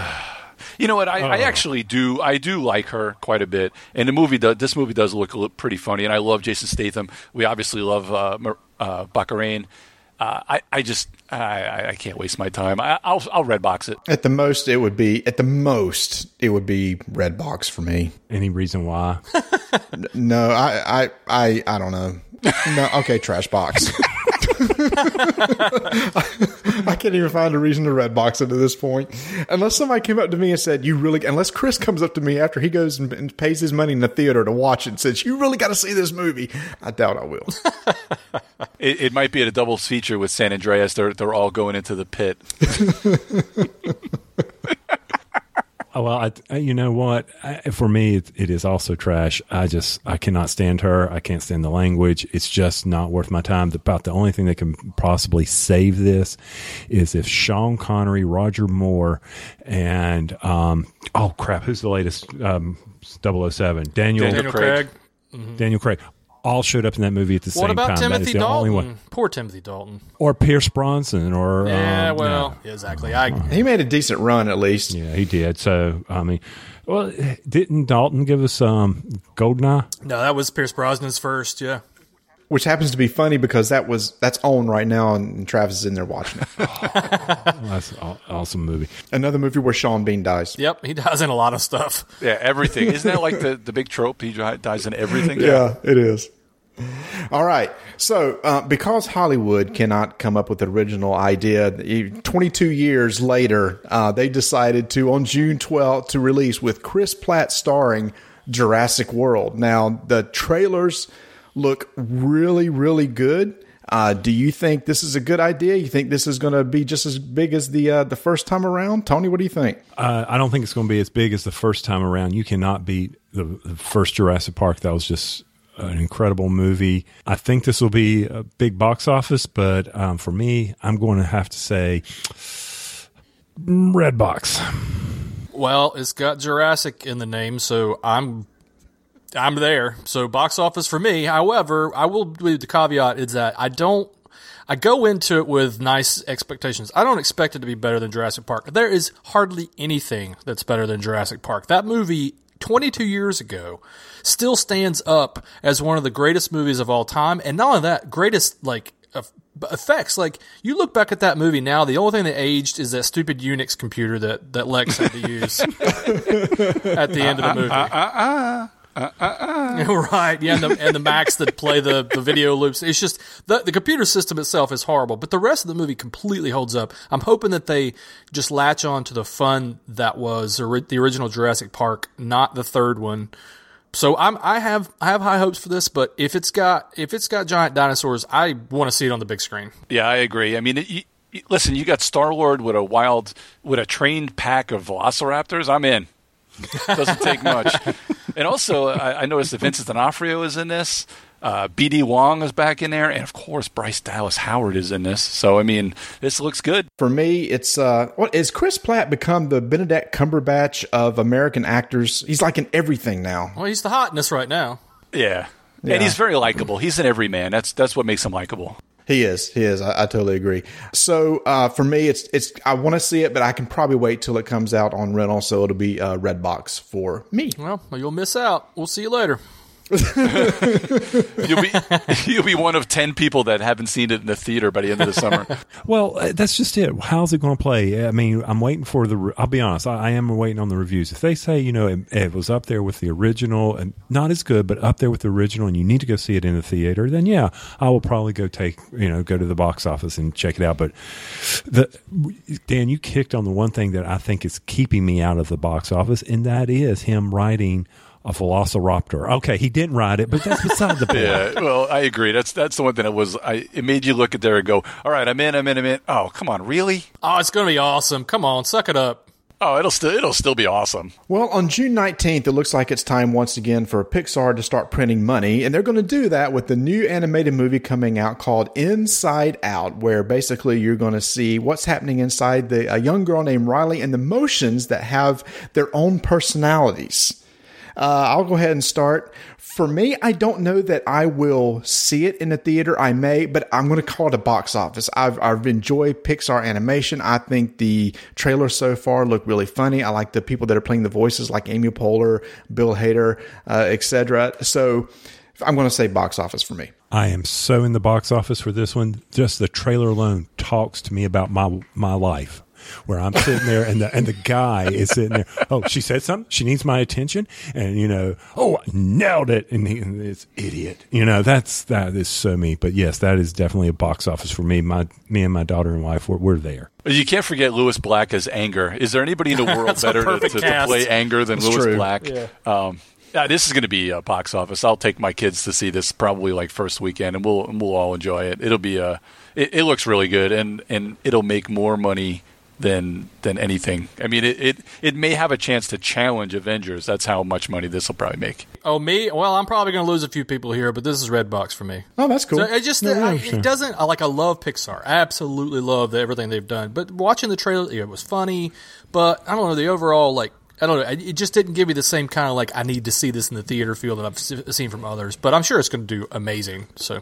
You know what? I, I Oh. actually do. I do like her quite a bit, and the movie. Does, this movie does look pretty funny, and I love Jason Statham. We obviously love uh, uh, Baccarin. Uh, I, I just, I, I- I can't waste my time. I, I'll, I'll red box it. At the most, it would be at the most it would be Redbox for me. Any reason why? No, I, I, I, I don't know. No, okay, trash box. I can't even find a reason to red box it at this point. Unless somebody came up to me and said, "You really," unless Chris comes up to me after he goes and, and pays his money in the theater to watch it and says, "You really got to see this movie," I doubt I will. It, it might be at a double feature with San Andreas. They're they're all going into the pit. Oh, well, I, I- you know what? I, for me, it, it is also trash. I just I cannot stand her. I can't stand the language. It's just not worth my time. About the only thing that can possibly save this is if Sean Connery, Roger Moore, and um, oh crap, who's the latest um, 007? Daniel Daniel Craig. Craig. Daniel Craig. All showed up in that movie at the What same about time. That is Timothy the only Dalton? one. Poor Timothy Dalton. Or Pierce Brosnan, or Yeah, um, well, no. yeah, exactly. I he made a decent run at least. Yeah, he did. So, I mean, well, didn't Dalton give us um, Goldeneye? no, that was Pierce Brosnan's first. Yeah, Which happens to be funny because that was that's on right now, and Travis is in there watching it. That's an awesome movie. Another movie where Sean Bean dies. yep, he does in a lot of stuff. Yeah, everything. Isn't that like the, the big trope? He dies in everything. Yeah, it is. All right. So, uh, because Hollywood cannot come up with the original idea, e- 22 years later, uh, they decided to, on June 12th, to release with Chris Pratt starring Jurassic World. Now, the trailers look really, really good. Uh, do you think this is a good idea? You think this is going to be just as big as the uh, the first time around? Tony, what do you think? Uh, I don't think it's going to be as big as the first time around. You cannot beat the, the first Jurassic Park. That was just an incredible movie. I think this will be a big box office, but um, for me, I'm going to have to say Red Box. Well, it's got Jurassic in the name, so I'm I'm there. So box office for me. However, I will do the caveat is that I don't I go into it with nice expectations. I don't expect it to be better than Jurassic Park. There is hardly anything that's better than Jurassic Park. That movie 22 years ago still stands up as one of the greatest movies of all time and not only that, greatest like effects like you look back at that movie now the only thing that aged is that stupid unix computer that, that lex had to use at the end of the movie uh, uh, uh, right, yeah, and the, and the Macs that play the, the video loops. It's just the the computer system itself is horrible, but the rest of the movie completely holds up. I'm hoping that they just latch on to the fun that was the original Jurassic Park, not the third one. So I'm I have I have high hopes for this, but if it's got if it's got giant dinosaurs, I want to see it on the big screen. Yeah, I agree. I mean, it, listen, you got Star Lord with a wild, with a trained pack of Velociraptors. I'm in. Doesn't take much. and also, I, I noticed that Vincent D'Onofrio is in this. Uh, B.D. Wong is back in there, and of course, Bryce Dallas Howard is in this. So, I mean, this looks good. For me, it's uh, what is Chris Pratt become the Benedict Cumberbatch of American actors? He's like in everything now. Well, he's the hotness right now. Yeah. Yeah. and he's very likable. He's an everyman. That's that's what makes him likable. He is. He is. I, I totally agree. So uh, for me, it's it's. I want to see it, but I can probably wait till it comes out on rental, so it'll be uh, Redbox for me. Well, you'll miss out. We'll see you later. You'll be you'll be one of ten people that haven't seen it in the theater by the end of the summer. Well, uh, that's just it. How's it going to play? I mean, I'm waiting for the. re- I'll be honest. I, I am waiting on the reviews. If they say, you know, it, it was up there with the original and not as good, but up there with the original, and you need to go see it in the theater, then yeah, I will probably go take, you know, go to the box office and check it out. But the Dan, you kicked on the one thing that I think is keeping me out of the box office, and that is him riding a Velociraptor. Okay, he didn't ride it, but that's beside the point. Yeah, well, I agree. That's that's the one thing that was. I it made you look at there and go, "All right, I'm in, I'm in, I'm in." Oh, come on, really? Oh, it's gonna be awesome. Come on, suck it up. Oh, it'll still it'll still be awesome. Well, on June 19th, it looks like it's time once again for Pixar to start printing money, and they're going to do that with the new animated movie coming out called Inside Out, where basically you're going to see what's happening inside the a young girl named Riley and the motions that have their own personalities. Uh, I'll go ahead and start. For me, I don't know that I will see it in the theater. I may, but I'm going to call it a box office. I've, I've enjoyed Pixar animation. I think the trailers so far look really funny. I like the people that are playing the voices, like Amy Poehler, Bill Hader, uh, etc. So I'm going to say box office for me. I am so in the box office for this one. Just the trailer alone talks to me about my my life. Where I'm sitting there and the and the guy is sitting there. Oh, she said something. She needs my attention, and you know, oh, I nailed it. And, he, and this idiot, you know, that's that is so me. But yes, that is definitely a box office for me. My me and my daughter and wife, we're, we're there. You can't forget Lewis Black as Anger. Is there anybody in the world better to, to, to play Anger than Lewis true. Black? Yeah. Um, yeah, this is going to be a box office. I'll take my kids to see this probably like first weekend, and we'll we'll all enjoy it. It'll be a. It, it looks really good, and and it'll make more money than than anything. I mean, it, it it may have a chance to challenge Avengers. That's how much money this will probably make. Oh, me? Well, I'm probably going to lose a few people here, but this is Redbox for me. Oh, that's cool. So it just No, I, yeah, sure. it doesn't I like I love Pixar. I absolutely love the, everything they've done. But watching the trailer, yeah, it was funny, but I don't know the overall like I don't know. It just didn't give me the same kind of like I need to see this in the theater feel that I've seen from others. But I'm sure it's going to do amazing. So,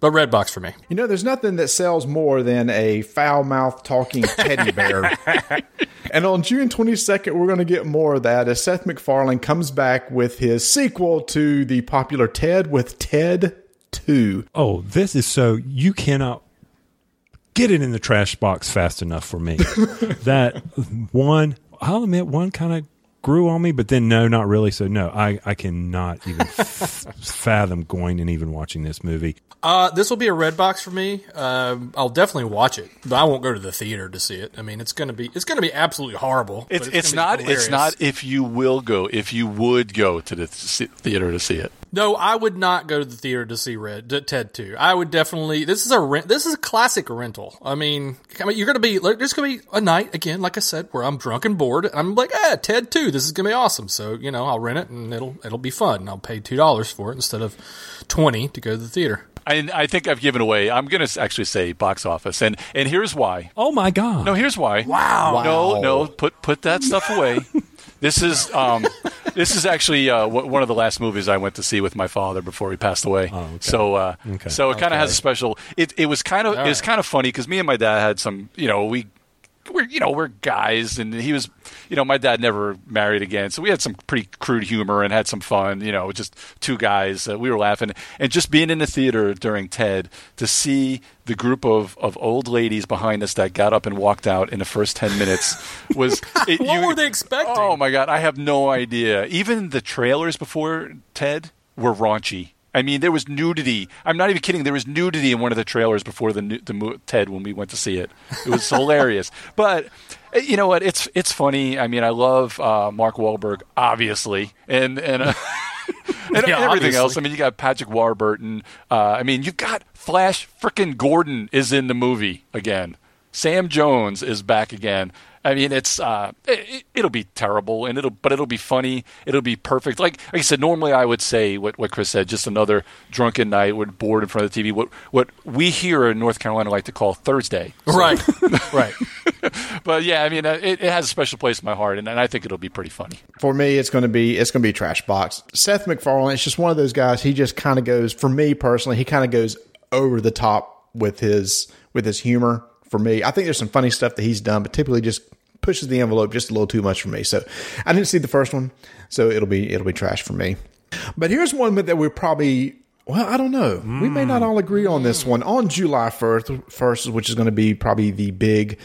but Redbox for me. You know, there's nothing that sells more than a foul mouthed talking teddy bear. and on June 22nd, we're going to get more of that as Seth MacFarlane comes back with his sequel to the popular Ted with Ted 2. Oh, this is so you cannot get it in the trash box fast enough for me. that one, I'll admit, one kind of grew on me, but then no, not really. So no, I I cannot even f- fathom going and even watching this movie. Uh, this will be a red box for me. Um, I'll definitely watch it, but I won't go to the theater to see it. I mean, it's gonna be it's gonna be absolutely horrible. but It's it's, not be it's not if you will go if you would go to the theater to see it. No, I would not go to the theater to see Red to Ted Two. I would definitely. This is a rent. This is a classic rental. I mean, I mean, you're gonna be. like, There's gonna be a night again, like I said, where I'm drunk and bored. And I'm like, ah, Ted Two. This is gonna be awesome. So you know, I'll rent it and it'll it'll be fun. And I'll pay two dollars for it instead of twenty to go to the theater. I I think I've given away. I'm going to actually say box office, and and here's why. Oh my god! No, here's why. Wow. No, no, put put that stuff away. this is um, this is actually uh, w- one of the last movies I went to see with my father before he passed away. Oh, okay. So uh, Okay. so it kind of Okay. has a special. It it was kind of it was kind of funny because me and my dad had some. You know we. We're you know we're guys and he was you know my dad never married again so we had some pretty crude humor and had some fun you know just two guys uh, we were laughing and just being in the theater during Ted to see the group of, of old ladies behind us that got up and walked out in the first 10 minutes was it, What were they expecting? Oh my god, I have no idea. Even the trailers before Ted were raunchy. I mean, there was nudity. I'm not even kidding. There was nudity in one of the trailers before the, the Ted when we went to see it. It was hilarious. But eh, you know what? It's it's funny. I mean, I love uh, Mark Wahlberg, obviously, and and. Uh, and Yeah, everything obviously. else. I mean, you got Patrick Warburton. Uh, I mean, you've got Flash. Frickin' Gordon is in the movie again. Sam Jones is back again. I mean, it's uh, it, it'll be terrible, and it'll but it'll be funny. It'll be perfect. Like, like I said, normally I would say what, what Chris said, just another drunken night, we're bored in front of the TV. What what we here in North Carolina like to call Thursday. Right, right. But yeah, I mean, uh, it, it has a special place in my heart, and, and I think it'll be pretty funny. For me, it's going to be it's going to be trash box. Seth MacFarlane, it's just one of those guys. He just kind of goes. For me personally, he kind of goes over the top with his with his humor. For me, I think there's some funny stuff that he's done, but typically just pushes the envelope just a little too much for me. So I didn't see the first one, so it'll be it'll be trash for me. But here's one that we probably. Well, I don't know. We may not all agree on this one. On July 1st, first, which is going to be probably the big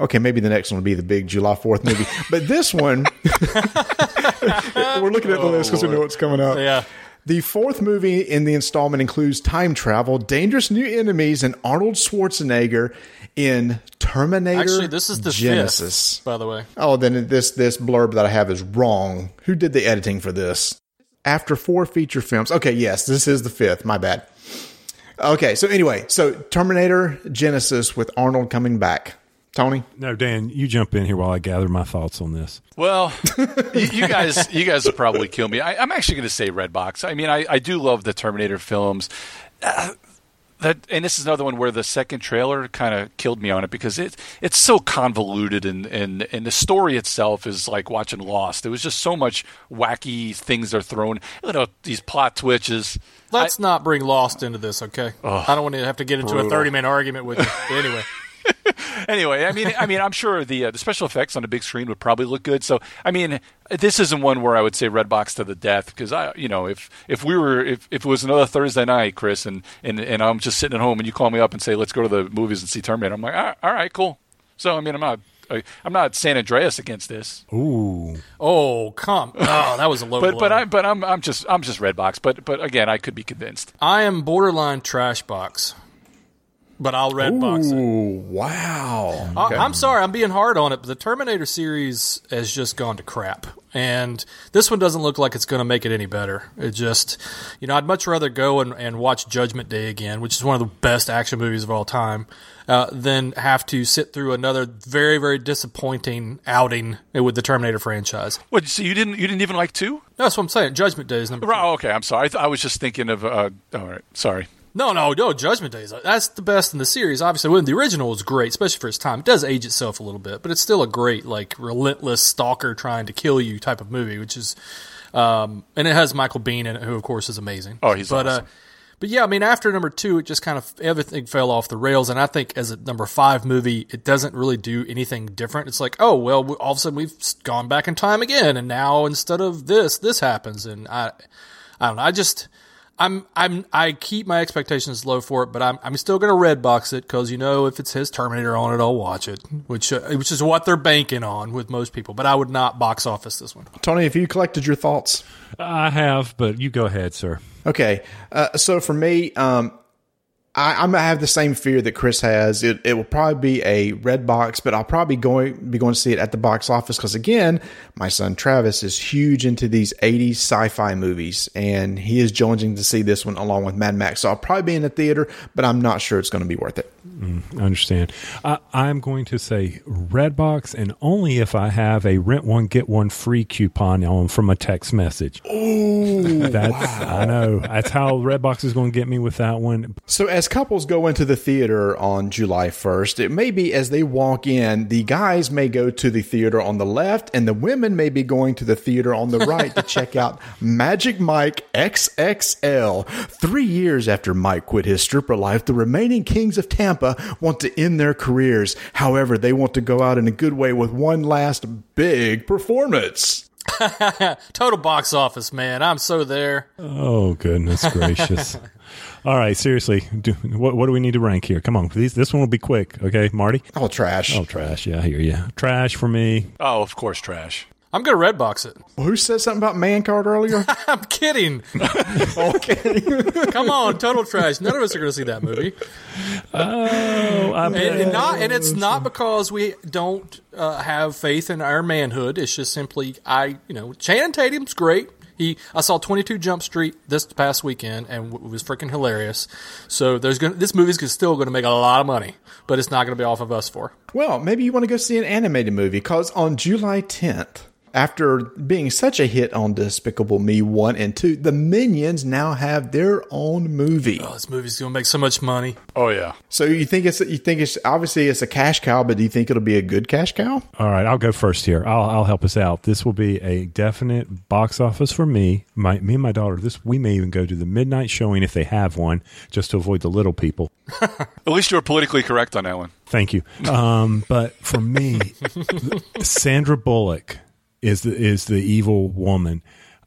Okay, maybe the next one will be the big July 4th movie. But this one, we're looking at the list because we know oh, what's coming up. Yeah. The fourth movie in the installment includes time travel, dangerous new enemies, and Arnold Schwarzenegger in Terminator Actually, this is the Genisys. fifth, by the way. Oh, then this this blurb that I have is wrong. Who did the editing for this? After four feature films. Okay, yes, this is the fifth. My bad. Okay, so anyway, so Terminator Genisys with Arnold coming back. Tony? No, Dan, you jump in here while I gather my thoughts on this. Well, you, you guys, you guys will probably kill me. I, I'm actually going to say Redbox. I mean, I, I do love the Terminator films. Uh, that and this is another one where the second trailer kind of killed me on it because it it's so convoluted and, and and the story itself is like watching Lost. There was just so much wacky things they're thrown, You know these plot twitches. Let's not bring Lost into this, okay? I don't want to have to get into a 30 minute argument with you. But anyway, anyway, I mean, I mean, I'm sure the uh, the special effects on a big screen would probably look good. So, I mean, this isn't one where I would say Redbox to the death because I, you know, if if we were if, if it was another Thursday night, Chris, and, and and I'm just sitting at home and you call me up and say let's go to the movies and see Terminator, I'm like, all right, all right cool. So, I mean, I'm not. I- I'm not San Andreas against this, Ooh. oh, come. Oh, that was a low but blow. but I but I'm I'm just I'm just Redbox. But but again, I could be convinced. I am borderline trash box, but I'll red box it. Ooh, wow. I- I'm sorry, I'm being hard on it, but the Terminator series has just gone to crap. And this one doesn't look like it's going to make it any better. It just, you know, I'd much rather go and, and watch Judgment Day again, which is one of the best action movies of all time, uh, than have to sit through another very, very disappointing outing with the Terminator franchise. What? So you didn't you didn't even like two? No, that's what I'm saying. Judgment Day is number. Right, okay, I'm sorry. I, th- I was just thinking of. Uh, all right, sorry. No, no, no. Judgment Day is that's the best in the series. Obviously, when the original was great, especially for its time. It does age itself a little bit, but it's still a great, like, relentless stalker trying to kill you type of movie. Which is, um, and it has Michael Biehn in it, who of course is amazing. Oh, he's but, awesome. Uh, but yeah, I mean, after number two, it just kind of everything fell off the rails, and I think as a number five movie, it doesn't really do anything different. It's like, oh well, we- all of a sudden we've gone back in time again, and now instead of this, this happens, and I, I don't know. I just, I'm, I'm, I keep my expectations low for it, but I'm, I'm still going to red box it because you know if it's his Terminator on it, I'll watch it, which, uh, which is what they're banking on with most people. But I would not box office this one. Tony, have you collected your thoughts? I have, but you go ahead, sir. Okay, uh, so for me, um, I, I'm gonna have the same fear that Chris has. It, it will probably be a red box, but I'll probably going be going to see it at the box office because again, my son Travis is huge into these '80s sci-fi movies, and he is jonesing to see this one along with Mad Max. So I'll probably be in the theater, but I'm not sure it's going to be worth it. Mm, I understand. I, I'm going to say Redbox, and only if I have a rent one get one free coupon on from a text message. Oh, That's I know. That's how Redbox is going to get me with that one. So, as couples go into the theater on July 1st, it may be as they walk in, the guys may go to the theater on the left, and the women may be going to the theater on the right to check out Magic Mike XXL. Three years after Mike quit his stripper life, the remaining kings of Tampa want to end their careers. However, they want to go out in a good way with one last big performance. Total box office, man. I'm so there. Oh goodness gracious! All right, seriously, do, what what do we need to rank here? Come on, these, this one will be quick. Okay, Marty. Oh, trash. Oh, trash. Yeah, I hear you. Trash for me. Oh, of course, trash. I'm going to red box it. Who said something about man card earlier? I'm kidding. okay. Come on, total trash. None of us are going to see that movie. Oh, I and, and not and it's not because we don't uh, have faith in our manhood. It's just simply I, you know, Channing Tatum's great. He, I saw 22 Jump Street this past weekend, and it was freaking hilarious. So there's going this movie's still going to make a lot of money, but it's not going to be off of us for. Well, maybe you want to go see an animated movie because on July 10th, after being such a hit on Despicable Me 1 and 2, the Minions now have their own movie. Oh, this movie's going to make so much money. Oh yeah. So you think it's you think it's obviously it's a cash cow, but do you think it'll be a good cash cow? All right, I'll go first here. I'll, I'll help us out. This will be a definite box office for me. My me and my daughter. This we may even go to the midnight showing if they have one, just to avoid the little people. At least you were politically correct on that one. Thank you. Um, but for me, Sandra Bullock is the is the evil woman.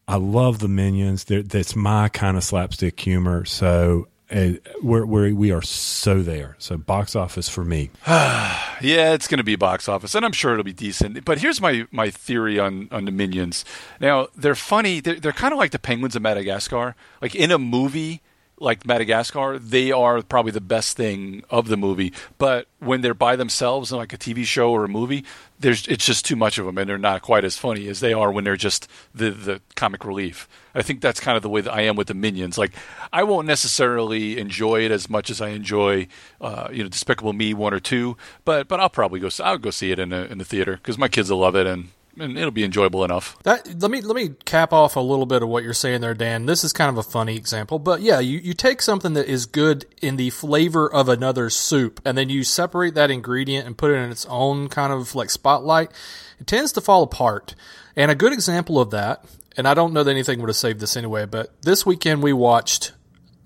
I love the minions. They're, that's my kind of slapstick humor. So uh, we're, we're we are so there. So box office for me. Yeah, it's going to be box office, and I'm sure it'll be decent. But here's my, my theory on, on the Minions. Now, they're funny. They're, they're kind of like the penguins of Madagascar. Like in a movie like Madagascar, they are probably the best thing of the movie. But when they're by themselves in like a TV show or a movie, there's it's just too much of them, and they're not quite as funny as they are when they're just the the comic relief. I think that's kind of the way that I am with the Minions. Like, I won't necessarily enjoy it as much as I enjoy, uh, you know, Despicable Me one or two, but but I'll probably go. I'll go see it in the in the theater because my kids will love it, and and it'll be enjoyable enough. That let me let me cap off a little bit of what you're saying there, Dan. This is kind of a funny example, but yeah, you, you take something that is good in the flavor of another soup, and then you separate that ingredient and put it in its own kind of like spotlight. It tends to fall apart. And a good example of that, and I don't know that anything would have saved this anyway, but this weekend we watched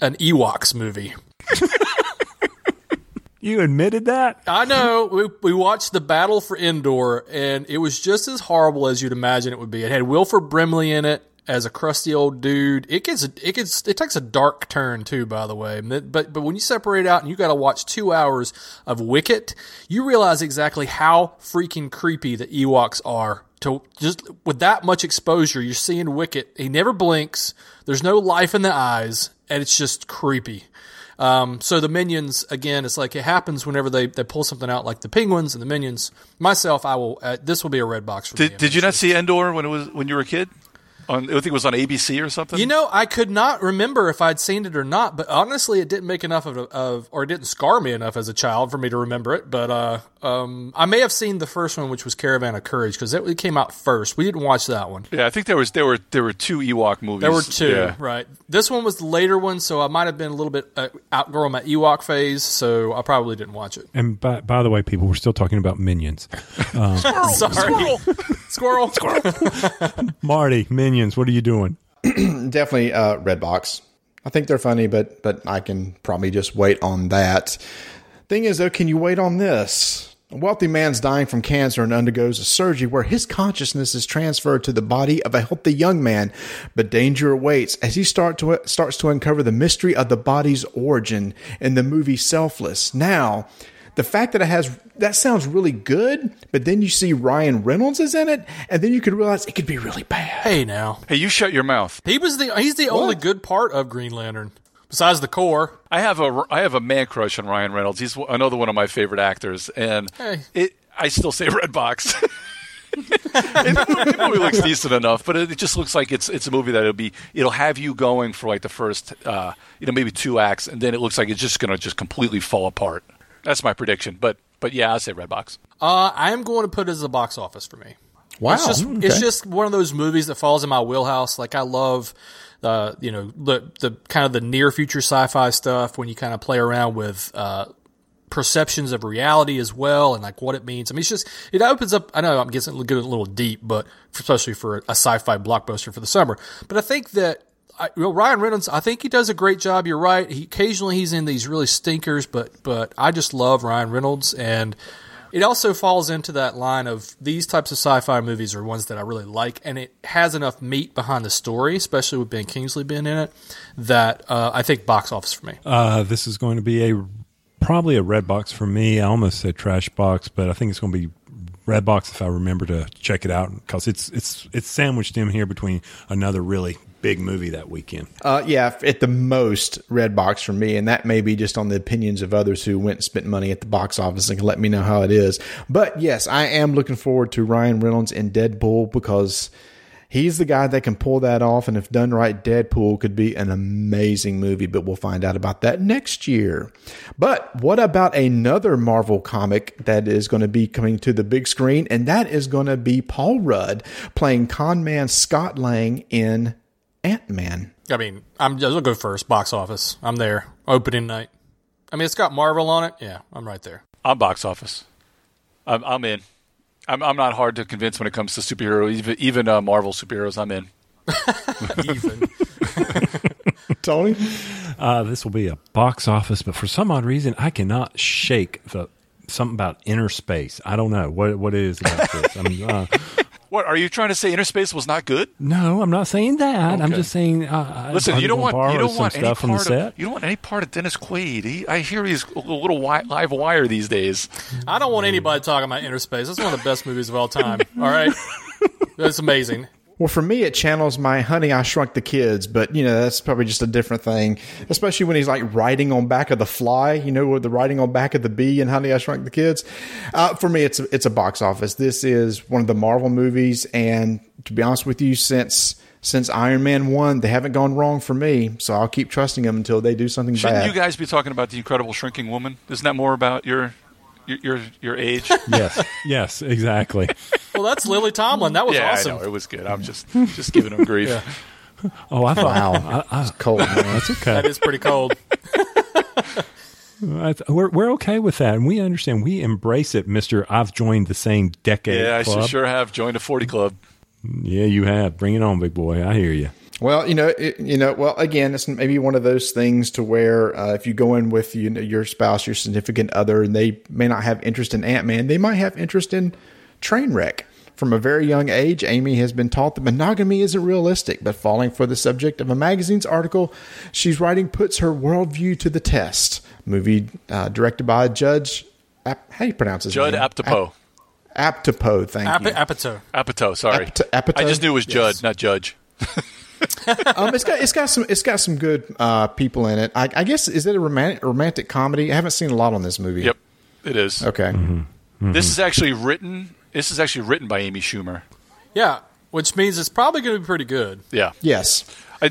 an Ewoks movie. You admitted that? I know. We, we watched the Battle for Endor, and it was just as horrible as you'd imagine it would be. It had Wilford Brimley in it as a crusty old dude. It gets it gets it takes a dark turn too, by the way. But but when you separate out and you got to watch two hours of Wicket, you realize exactly how freaking creepy the Ewoks are. To just with that much exposure, you're seeing Wicket. He never blinks. There's no life in the eyes, and it's just creepy. Um, so the minions again, it's like it happens whenever they, they pull something out, like the penguins and the minions. Myself, I will. Uh, this will be a red box for Did, me. did you not see Endor when it was when you were a kid? On, I think it was on ABC or something. You know, I could not remember if I'd seen it or not, but honestly, it didn't make enough of, of or it didn't scar me enough as a child for me to remember it. But uh, um, I may have seen the first one, which was Caravan of Courage, because it, it came out first. We didn't watch that one. yeah, I think there was there were there were two Ewok movies. There were two, Yeah. right? This one was the later one, so I might have been a little bit uh, outgrowing my Ewok phase, so I probably didn't watch it. And by, by the way, people, we're still talking about minions. Sorry, squirrel, squirrel. Marty, minions, what are you doing? definitely uh, Redbox. I think they're funny, but but I can probably just wait on that. Thing is, though, can you wait on this? A wealthy man's dying from cancer and undergoes a surgery where his consciousness is transferred to the body of a healthy young man, but danger awaits as he start to starts to uncover the mystery of the body's origin in the movie Selfless. Now, the fact that it has that sounds really good, but then you see Ryan Reynolds is in it, and then you could realize it could be really bad. Hey, now Hey, you shut your mouth. he was the he's the only good part of Green Lantern besides the Corps. I have a I have a man crush on Ryan Reynolds. He's another one of my favorite actors, and Hey. it I still say Red Box. the, movie, the movie looks decent enough, but it just looks like it's it's a movie that it'll be it'll have you going for like the first uh, you know maybe two acts, and then it looks like it's just going to just completely fall apart. That's my prediction, but but yeah, I say Red Box. Uh, I am going to put it as a box office for me. Wow, It's just okay. it's just one of those movies that falls in my wheelhouse. Like I love the you know the the kind of the near future sci-fi stuff when you kind of play around with uh, perceptions of reality as well and like what it means. I mean, it's just it opens up. I know I'm getting getting a little deep, but especially for a sci-fi blockbuster for the summer. But I think that. I, Ryan Reynolds, I think he does a great job. You're right. He occasionally he's in these really stinkers, but but I just love Ryan Reynolds, and it also falls into that line of these types of sci-fi movies are ones that I really like, and it has enough meat behind the story, especially with Ben Kingsley being in it, that uh, I think box office for me. Uh, this is going to be a probably a red box for me. I almost said trash box, but I think it's going to be red box if I remember to check it out because it's it's it's sandwiched in here between another really big movie that weekend. Uh, yeah, at the most, red box for me, and that may be just on the opinions of others who went and spent money at the box office and can let me know how it is. But yes, I am looking forward to Ryan Reynolds in Deadpool because he's the guy that can pull that off, and if done right, Deadpool could be an amazing movie. But we'll find out about that next year. But what about another Marvel comic that is going to be coming to the big screen, and that is going to be Paul Rudd playing con man Scott Lang in Ant Man. I mean, I'm just I'll go first. Box office. I'm there. Opening night. I mean, it's got Marvel on it. Yeah, I'm right there. I'm box office. I'm, I'm in. I'm, I'm not hard to convince when it comes to superhero, even even uh, Marvel superheroes. I'm in. Even. Tony? Uh, this will be a box office, but for some odd reason, I cannot shake the something about Innerspace. I don't know what what it is about this. I'm, uh, What are you trying to say? Innerspace was not good. no, I'm not saying that. I'm just saying. Uh, Listen, I'm you don't want you don't want any stuff from the part set. of you don't want any part of Dennis Quaid. He, I hear he's a little wi- live wire these days. I don't want anybody talking about Innerspace. That's one of the best movies of all time. All right, that's amazing. Well, for me, it channels my Honey, I Shrunk the Kids, but you know that's probably just a different thing. Especially when he's like riding on back of the fly, you know, with the riding on back of the bee and Honey, I Shrunk the Kids. Uh, for me, it's a, it's a box office. This is one of the Marvel movies, and to be honest with you, since since Iron Man one, they haven't gone wrong for me. So I'll keep trusting them until they do something Shouldn't bad. you guys be talking about the Incredible Shrinking Woman? Isn't that more about your your your, your age? yes, yes, exactly. well, that's Lily Tomlin. That was yeah, awesome. I know it was good. I'm just just giving him grief. Oh, I thought. Wow. I, I, Cold man. that's okay. That is pretty cold. I th- we're we're okay with that, and we understand. We embrace it, Mister. I've joined the same decade. Yeah, I club. should sure have joined a 40 club. Yeah, you have. Bring it on, big boy. I hear you. Well, you know, it, you know. Well, again, it's maybe one of those things to where uh, if you go in with you know, your spouse, your significant other, and they may not have interest in Ant Man, they might have interest in Trainwreck. From a very young age, Amy has been taught that monogamy isn't realistic, but falling for the subject of a magazine's article she's writing puts her worldview to the test. Movie uh, directed by Judge, Ap- how do you pronounce his Judd name? Apatow. Ap- Apatow, thank Ap- you. Apatow. Apatow, sorry. Apatow- Apatow? I just knew it was Judd, Yes. not Judge. um, it's got it's got some it's got some good uh, people in it. I, I guess is it a romantic romantic comedy? I haven't seen a lot on this movie. Yep, it is. Okay. This is actually written. This is actually written by Amy Schumer. Yeah, which means it's probably going to be pretty good. Yeah. Yes.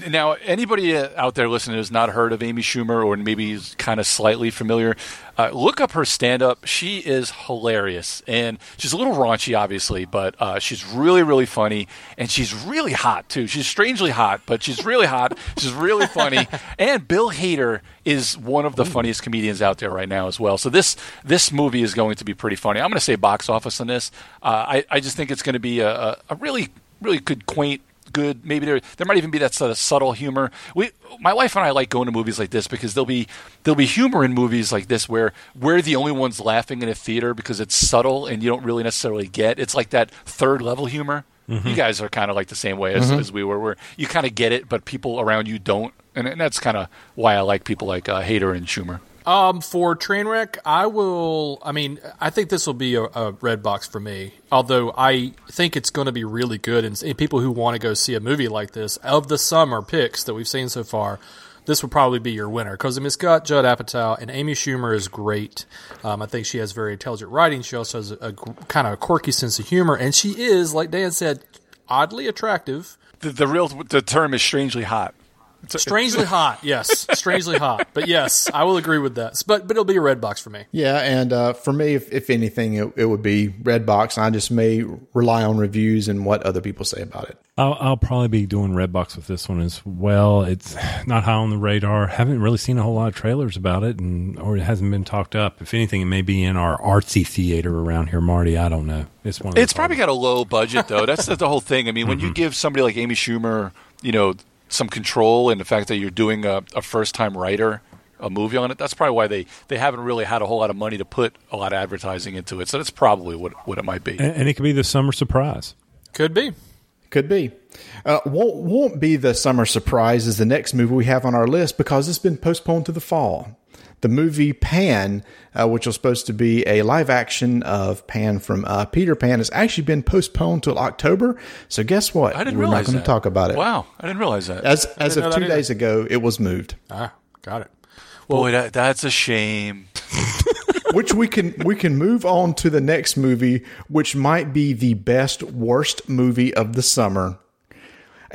Now, anybody uh, out there listening who's not heard of Amy Schumer or maybe is kind of slightly familiar, uh, look up her stand up. She is hilarious. And she's a little raunchy, obviously, but uh, she's really, really funny. And she's really hot, too. She's strangely hot, but she's really hot. She's really funny. and Bill Hader is one of the funniest comedians out there right now as well. So this this movie is going to be pretty funny. I'm going to say box office on this. Uh, I, I just think it's going to be a, a really, really good, quaint good. Maybe there there might even be that sort of subtle humor. We, my wife and I like going to movies like this because there'll be there'll be humor in movies like this where we're the only ones laughing in a theater because it's subtle and you don't really necessarily get. It's like that third level humor. You guys are kind of like the same way as, as we were, where you kind of get it, but people around you don't, and, and that's kind of why I like people like uh, Hader and Schumer. Um, for Trainwreck, I will. I mean, I think this will be a, a red box for me. Although I think it's going to be really good, and, and people who want to go see a movie like this of the summer picks that we've seen so far, this would probably be your winner because I mean, it's got Judd Apatow and Amy Schumer is great. Um, I think she has very intelligent writing. She also has a, a kind of a quirky sense of humor, and she is, like Dan said, oddly attractive. The, the real the term is strangely hot. It's a- Strangely hot, yes. Strangely hot, but yes, I will agree with that. But but it'll be a red box for me. Yeah, and uh, for me, if, if anything, it, it would be Redbox. I just may rely on reviews and what other people say about it. I'll, I'll probably be doing red box with this one as well. It's not high on the radar. Haven't really seen a whole lot of trailers about it, and or it hasn't been talked up. If anything, it may be in our artsy theater around here, Marty. I don't know. It's one. Of It's those probably got a low budget though. That's the, the whole thing. I mean, when you Mm-hmm. give somebody like Amy Schumer, you know, some control and the fact that you're doing a, a first time writer a movie on it, that's probably why they, they haven't really had a whole lot of money to put a lot of advertising into it. So that's probably what what it might be. and, and it could be the summer surprise. Could be. Could be. Uh, won't won't be the summer surprise is the next movie we have on our list because it's been postponed to the fall. The movie Pan, uh, which was supposed to be a live action of Pan from uh, Peter Pan, has actually been postponed till October. So guess what? I didn't We're not going to talk about it. Wow, I didn't realize that. As as of two days ago, it was moved. Ah, got it. Boy, that, that's a shame. which we can we can move on to the next movie, which might be the best worst movie of the summer.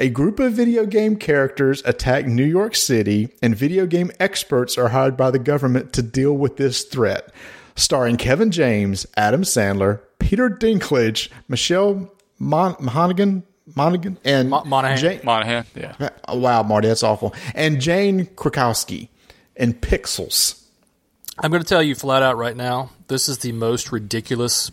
A group of video game characters attack New York City, and video game experts are hired by the government to deal with this threat. Starring Kevin James, Adam Sandler, Peter Dinklage, Michelle Mon- Monaghan, Monaghan, and Mo- Monaghan. Jane- Monahan, yeah. Oh, wow, Marty, that's awful. And Jane Krakowski in Pixels. I'm going to tell you flat out right now, this is the most ridiculous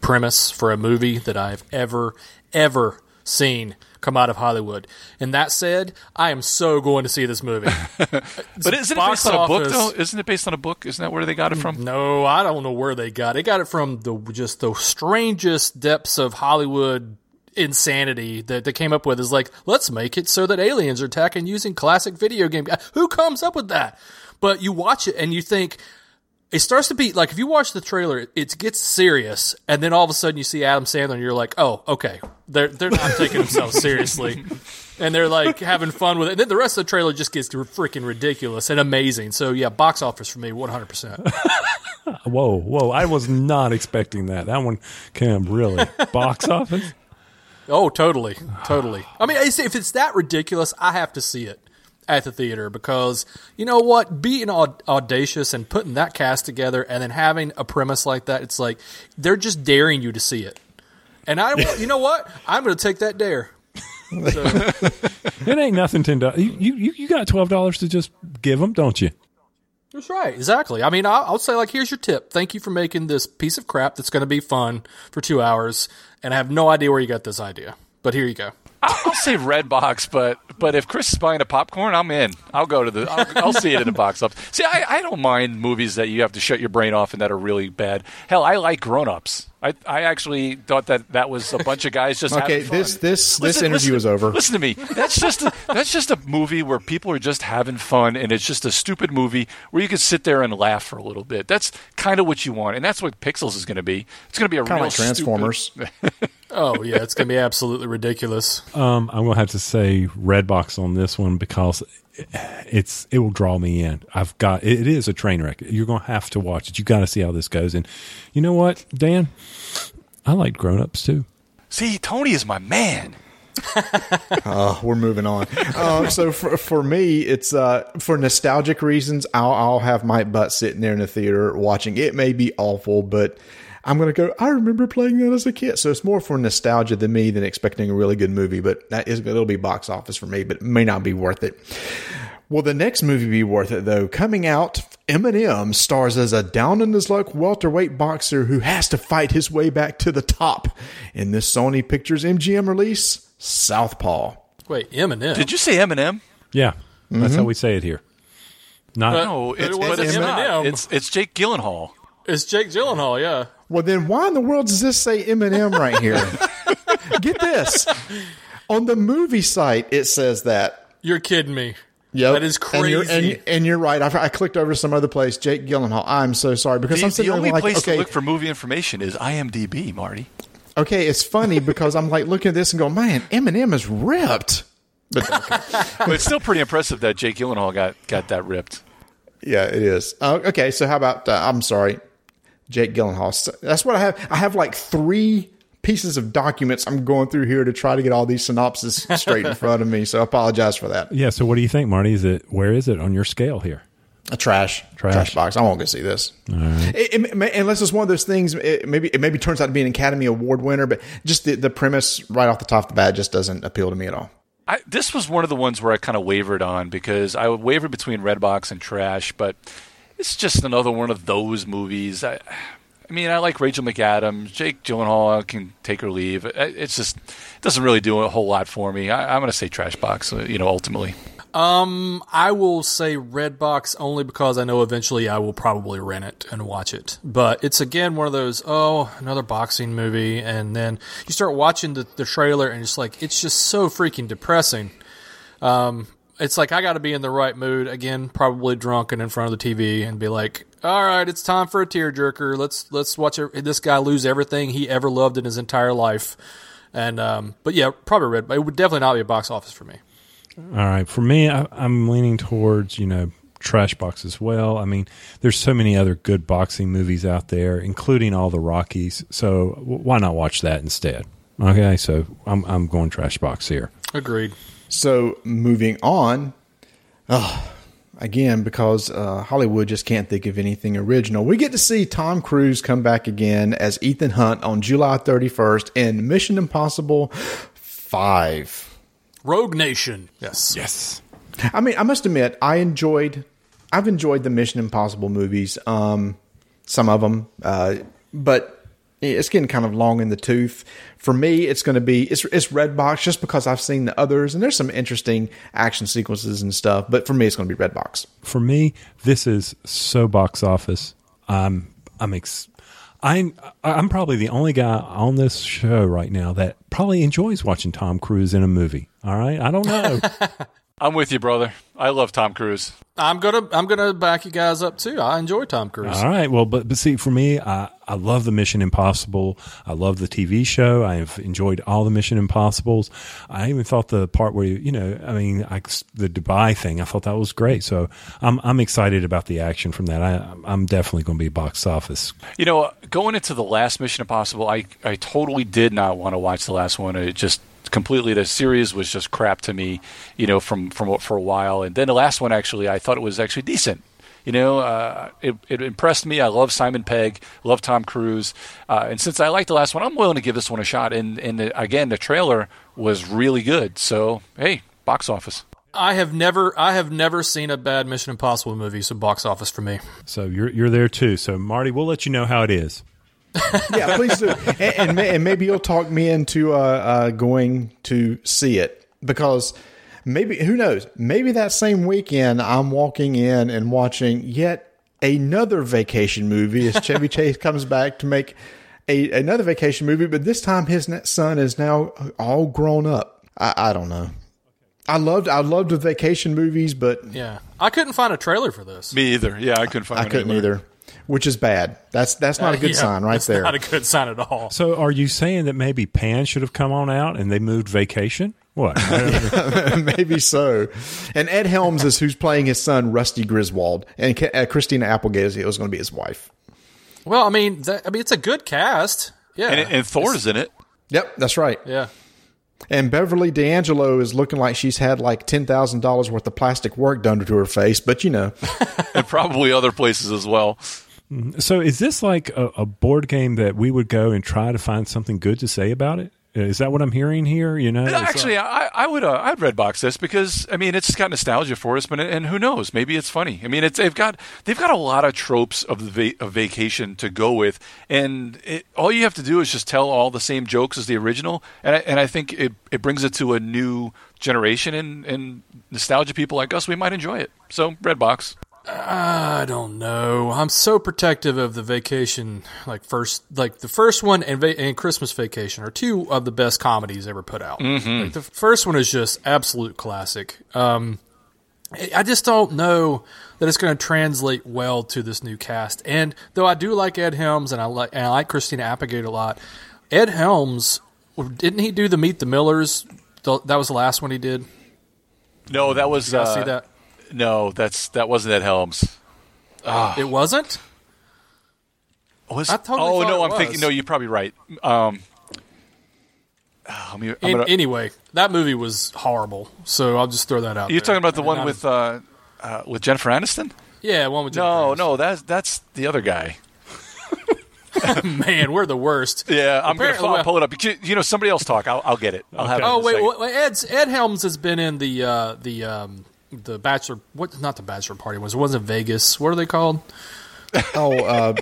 premise for a movie that I've ever, ever seen come out of Hollywood. And that said, I am so going to see this movie. But isn't it based on a book though? Isn't it based on a book? Isn't that where they got it from? no, I don't know where they got it. They got it from the just the strangest depths of Hollywood insanity that they came up with is like, let's make it so that aliens are attacking using classic video game. Uh, who comes up with that? But you watch it and you think, it starts to be like if you watch the trailer, it gets serious, and then all of a sudden you see Adam Sandler, and you're like, "Oh, okay, they're they're not taking themselves seriously," and they're like having fun with it. And then the rest of the trailer just gets freaking ridiculous and amazing. So yeah, box office for me, 100. percent Whoa, whoa! I was not expecting that. That one came really box office. Oh, totally, totally. I mean, if it's that ridiculous, I have to see it at the theater because you know what, being aud- audacious and putting that cast together, and then having a premise like that, it's like they're just daring you to see it. And I, will- you know what? I'm going to take that dare. So, It ain't nothing. Ten dollars. You, you you got twelve dollars to just give them, don't you? that's right, exactly. I mean, I'll, I'll say like, here's your tip. Thank you for making this piece of crap that's going to be fun for two hours, and I have no idea where you got this idea, but here you go. I'll, I'll say Redbox, but but if Chris is buying a popcorn, I'm in. I'll go to the. I'll, I'll see it in the box office. See, I, I don't mind movies that you have to shut your brain off and that are really bad. Hell, I like Grown Ups. I I actually thought that that was a bunch of guys just Okay, having fun. this- this- this interview listen- is over. Listen to me. That's just a, that's just a movie where people are just having fun, and it's just a stupid movie where you can sit there and laugh for a little bit. That's kind of what you want, and that's what Pixels is going to be. It's going to be a Kind real of like Transformers. Oh yeah, it's going to be absolutely ridiculous. Um, I'm gonna have to say Redbox on this one because it's it will draw me in. I've got it is a train wreck. You're gonna have to watch it. You got to see how this goes. And you know what, Dan? I like Grown Ups too. See, Tony is my man. Uh, we're moving on. Uh, so for, for me, it's uh, for nostalgic reasons. I'll, I'll have my butt sitting there in the theater watching. It may be awful, but I'm gonna go. I remember playing that as a kid, so it's more for nostalgia than me than expecting a really good movie. But that is it'll be box office for me, but it may not be worth it. Will the next movie be worth it though? Coming out, Eminem stars as a down in his luck welterweight boxer who has to fight his way back to the top in this Sony Pictures MGM release, Southpaw. Wait, Eminem. Did you say Eminem? Yeah, that's how mm-hmm. we say it here. Not But- No, But it's, it but wasn't it's not. It's it's Jake Gyllenhaal. It's Jake Gyllenhaal. Yeah. Well, then why in the world does this say Eminem right here? Get this. On the movie site, it says that. You're kidding me. Yep. That is And you're, crazy. and, and you're right. I, I clicked over some other place, Jake Gyllenhaal. I'm so sorry because The, I'm sitting there only like, place okay, to look for movie information is IMDb, Marty. okay, it's funny because I'm like looking at this and going, man, Eminem is ripped. But okay. but it's still pretty impressive that Jake Gyllenhaal got got that ripped. yeah, it is. Uh, okay, so how about? Uh, I'm sorry, Jake Gyllenhaal. So that's what I have. I have like three pieces of documents I'm going through here to try to get all these synopses straight in front of me. So I apologize for that. yeah. So what do you think, Marty? Is it where is it on your scale here? A trash, Trash. trash, box. I won't go see this. It- it may- unless it's one of those things. It maybe it maybe turns out to be an Academy Award winner, but just the, the premise right off the top of the bat just doesn't appeal to me at all. I, this was one of the ones where I kind of wavered on because I would waver between Redbox and Trash, but it's just another one of those movies. I, I mean, I like Rachel McAdams, Jake Gyllenhaal can take or leave. It- It's just it doesn't really do a whole lot for me. I, I'm going to say Trash Box. uh, You know, ultimately. Um, I will say Redbox only because I know eventually I will probably rent it and watch it. But it's again one of those oh another boxing movie, and then you start watching the, the trailer and it's like it's just so freaking depressing. Um, it's like I got to be in the right mood again, probably drunk and in front of the TV, and be like, all right, it's time for a tearjerker. Let's let's watch a, this guy lose everything he ever loved in his entire life. And um, but yeah, probably Red. It would definitely not be a box office for me. All right, for me, I, I'm leaning towards you know trash box as well. I mean, there's so many other good boxing movies out there, including all the Rockies. So w- why not watch that instead? Okay, so I'm I'm going trash box here. Agreed. So moving on, oh, again because uh, Hollywood just can't think of anything original. We get to see Tom Cruise come back again as Ethan Hunt on July 31st in Mission Impossible Five. Rogue Nation. Yes. Yes. I mean, I must admit, I enjoyed. I've enjoyed the Mission Impossible movies. Um, some of them, uh, but it's getting kind of long in the tooth. For me, it's going to be it's it's Redbox just because I've seen the others and there's some interesting action sequences and stuff. But for me, it's going to be Redbox. For me, this is so box office. I'm I'm ex- I'm I'm probably the only guy on this show right now that probably enjoys watching Tom Cruise in a movie. All right, I don't know. I'm with you, brother. I love Tom Cruise. I'm gonna I'm gonna back you guys up too. I enjoy Tom Cruise. All right. Well, but but see, for me, I I love the Mission Impossible. I love the TV show. I've enjoyed all the Mission Impossibles. I even thought the part where you, you know, I mean, I, the Dubai thing. I thought that was great. So I'm I'm excited about the action from that. I I'm definitely going to be box office. You know, going into the last Mission Impossible, I I totally did not want to watch the last one. It just completely the series was just crap to me. You know, from from for a while, and then the last one actually, I thought it was actually decent. You know, uh, it, it impressed me. I love Simon Pegg, love Tom Cruise, uh, and since I liked the last one, I'm willing to give this one a shot. And and the, again, the trailer was really good. So hey, box office. I have never, I have never seen a bad Mission Impossible movie. So box office for me. So you're you're there too. So Marty, we'll let you know how it is. yeah, please do. And, and, may, and, maybe you'll talk me into uh, uh, going to see it because maybe who knows? Maybe that same weekend I'm walking in and watching yet another vacation movie as Chevy Chase comes back to make a, another vacation movie, but this time his son is now all grown up. I, I don't know. I loved I loved the vacation movies, but yeah, I couldn't find a trailer for this. Me either. Yeah, I couldn't find. I couldn't either. either which is bad. That's that's not a good yeah, sign right there. Not a good sign at all. So, are you saying that maybe Pan should have come on out and they moved Vacation? What? maybe so. And Ed Helms is who's playing his son Rusty Griswold, and uh, Christina Applegate is was going to be his wife. Well, I mean, that, I mean, it's a good cast. Yeah, and, and Thor's in it. Yep, that's right. Yeah. And Beverly D'Angelo is looking like she's had like ten thousand dollars worth of plastic work done to her face, but you know, and probably other places as well. So, is this like a, a, board game that we would go and try to find something good to say about it? Is that what I'm hearing here? You know, actually, I, I would uh, I'd redbox this because I mean it's got nostalgia for us, but and who knows, maybe it's funny. I mean, it's they've got they've got a lot of tropes of the va- of vacation to go with, and it, all you have to do is just tell all the same jokes as the original, and I, and I think it it brings it to a new generation, and and nostalgia people like us, we might enjoy it. So redbox. I don't know. I'm so protective of the vacation, like first, like the first one and, va- and Christmas Vacation are two of the best comedies ever put out. Mm-hmm. Like the first one is just absolute classic. Um, I just don't know that it's going to translate well to this new cast. And though I do like Ed Helms and I like and I like Christina Applegate a lot, Ed Helms didn't he do the Meet the Millers? That was the last one he did. No, that was. You uh, see that? No, that's that wasn't Ed Helms. Oh. It wasn't. Was, totally oh no, I'm was. thinking. No, you're probably right. Um, I'm, I'm In, gonna, anyway, that movie was horrible. So I'll just throw that out. you're there. talking about the one with uh, uh, with Jennifer Aniston? yeah, one with No, Jennifer no, that's that's the other guy. Man, we're the worst. Yeah, I'm gonna I'll well- pull it up. You, know, somebody else talk. I'll, I'll get it. I'll have it. Oh wait, Ed's, Ed Helms has been in the uh, the um, the bachelor. What? Not the bachelor party ones. It wasn't Vegas. What are they called? oh, uh,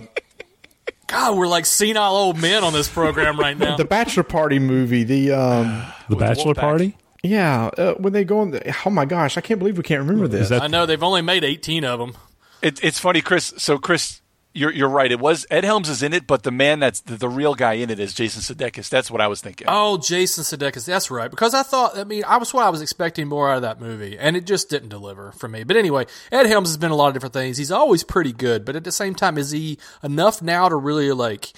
God, we're like senile old men on this program right now. the bachelor party movie. The um, the Bachelor Wolfpack. Party. yeah, uh, when they go on. The, oh my gosh, I can't believe we can't remember this. I know they've only made eighteen of them. It, it's funny, Chris. So, Chris, you're you're right. It was Ed Helms is in it, but the man that's the, the real guy in it is Jason Sudeikis. That's what I was thinking. Oh, Jason Sudeikis. That's right. Because I thought, I mean, I was what I was expecting more out of that movie, and it just didn't deliver for me. But anyway, Ed Helms has been a lot of different things. He's always pretty good, but at the same time, is he enough now to really like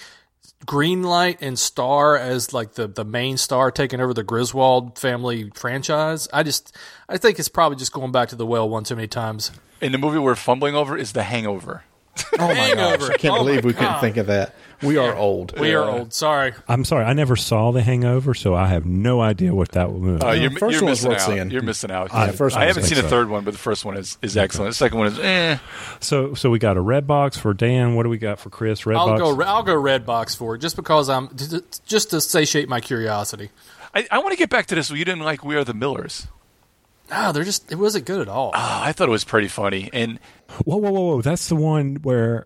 green light and star as like the the main star taking over the Griswold family franchise? I just, I think it's probably just going back to the well one too many times. And the movie we're fumbling over is The Hangover. Oh my gosh, I can't Oh believe my we couldn't God. think of that. We are old. We are old. Sorry. I'm sorry, I never saw The Hangover, so I have no idea what that movie. Uh, you're, first you're one was missing worth out. seeing. You're missing out. Yeah, first I one haven't seen the good. third one, but the first one is, is excellent. The second one is eh. so, so we got a red box for Dan. What do we got for Chris? Red I'll box. go. I'll go red box for it, just because I'm just to satiate my curiosity. I, I want to get back to this. You didn't like We Are the Millers. Ah, they're just. It wasn't good at all. Ah, I thought it was pretty funny. And Whoa, whoa, whoa, whoa! That's the one where,